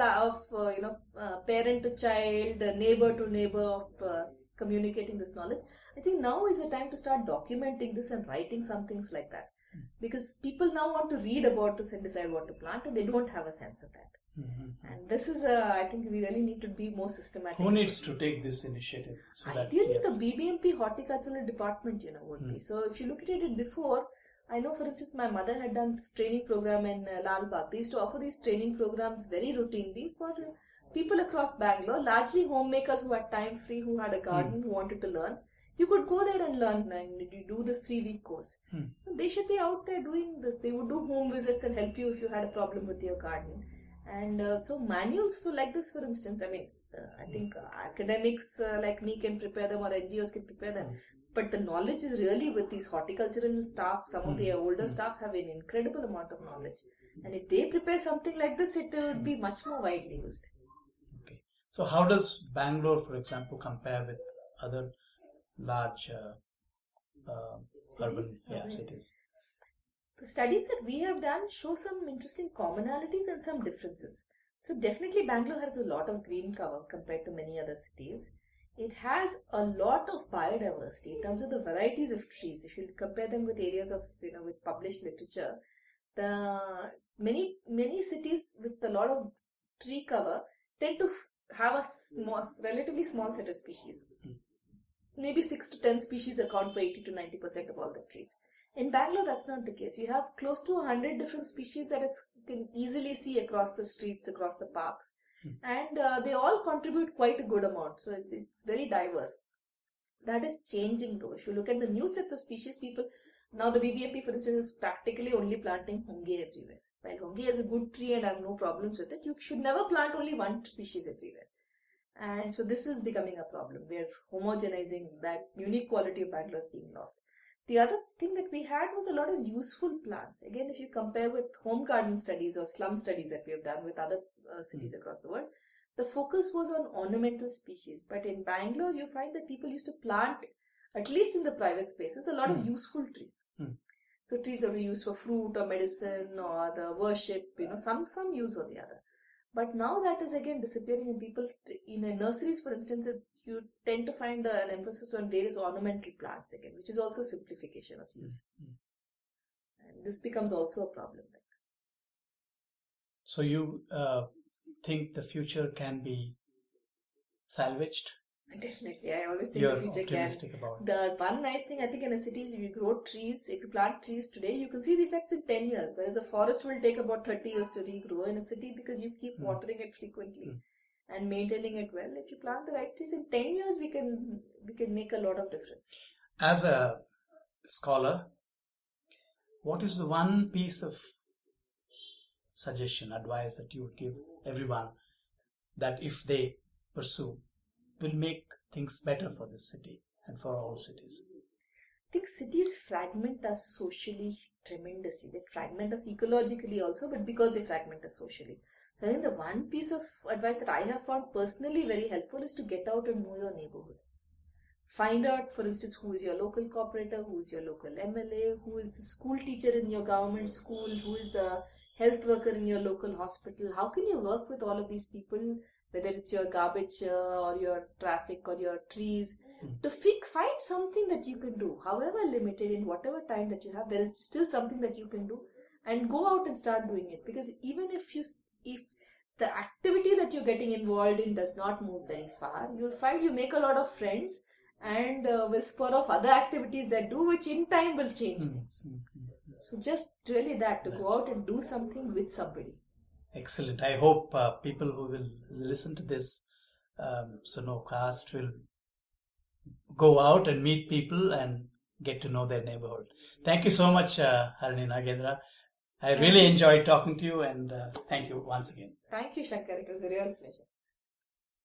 D: of uh, you know uh, parent to child uh, neighbor to neighbor of uh, communicating this knowledge. I think now is the time to start documenting this and writing some things like that. Because people now want to read about this and decide what to plant and they don't have a sense of that. And this is uh, i think we really need to be more systematic.
C: Who needs to take this initiative? So that,
D: Ideally, the BBMP horticultural department, you know, would be. So if you look at it before, I know, for instance, my mother had done this training program in uh, Lal Bagh. They used to offer these training programs very routinely for uh, people across Bangalore, largely homemakers who had time free, who had a garden, who wanted to learn. You could go there and learn and you do this three week course. They should be out there doing this. They would do home visits and help you if you had a problem with your gardening. And uh, so manuals for like this, for instance, I mean, uh, I think uh, academics uh, like me can prepare them or NGOs can prepare them. But the knowledge is really with these horticultural staff. Some of the older staff have an incredible amount of knowledge. And if they prepare something like this, it would be much more widely used.
C: Okay. So how does Bangalore, for example, compare with other large uh, uh, urban
D: Cities?
C: yeah,
D: Okay.
C: cities?
D: The studies that we have done show some interesting commonalities and some differences. So definitely Bangalore has a lot of green cover compared to many other cities. It has a lot of biodiversity in terms of the varieties of trees. If you compare them with areas of, you know, with published literature, the many many cities with a lot of tree cover tend to f- have a small, relatively small set of species. Maybe six to ten species account for eighty to ninety percent of all the trees. In Bangalore, that's not the case. You have close to 100 different species that it's, you can easily see across the streets, across the parks. And uh, they all contribute quite a good amount. So it's, it's very diverse. That is changing though. If you look at the new sets of species, people, now the BBMP for instance is practically only planting honge everywhere. While honge is a good tree and I have no problems with it, you should never plant only one species everywhere. And so this is becoming a problem. We are homogenizing that unique quality of Bangalore is being lost. The other thing that we had was a lot of useful plants. Again, if you compare with home garden studies or slum studies that we have done with other uh, cities across the world, the focus was on ornamental species. But in Bangalore, you find that people used to plant, at least in the private spaces, a lot of
C: Hmm.
D: useful trees.
C: Hmm.
D: So trees that were used for fruit or medicine or worship, you know, some some use or the other. But now that is again disappearing, and people t- in nurseries, for instance, it- you tend to find an emphasis on various ornamental plants again, which is also simplification of use.
C: Mm.
D: And this becomes also a problem.
C: So you uh, think the future can be salvaged?
D: Definitely, I always think
C: You're
D: the future can.
C: optimistic about it.
D: The one nice thing I think in a city is if you grow trees, if you plant trees today, you can see the effects in 10 years. Whereas a forest will take about 30 years to regrow in a city because you keep
C: Hmm.
D: watering it frequently
C: Hmm.
D: and maintaining it well. If you plant the right trees in 10 years, we can we can make a lot of difference.
C: As a scholar, what is the one piece of suggestion, advice that you would give everyone that if they pursue will make things better for this city and for all cities?
D: I think cities fragment us socially tremendously. They fragment us ecologically also, but because they fragment us socially. So I think the one piece of advice that I have found personally very helpful is to get out and know your neighborhood. Find out, for instance, who is your local corporator, who is your local MLA, who is the school teacher in your government school, who is the health worker in your local hospital. How can you work with all of these people, whether it's your garbage uh, or your traffic or your trees,
C: Mm.
D: to fix, find something that you can do, however limited in whatever time that you have. There is still something that you can do, and go out and start doing it. Because even if you, if the activity that you're getting involved in does not move very far, you'll find you make a lot of friends and uh, will spur off other activities that do, which in time will change
C: Mm,
D: things. So just really that to go out and do something with somebody.
C: Excellent. I hope uh, people who will listen to this um, Sonocast will go out and meet people and get to know their neighborhood. Thank you so much, uh, Harini Nagendra. I
D: Thank
C: really
D: you.
C: enjoyed talking to you and uh, thank you once again.
D: Thank you, Shankar. It was a real pleasure.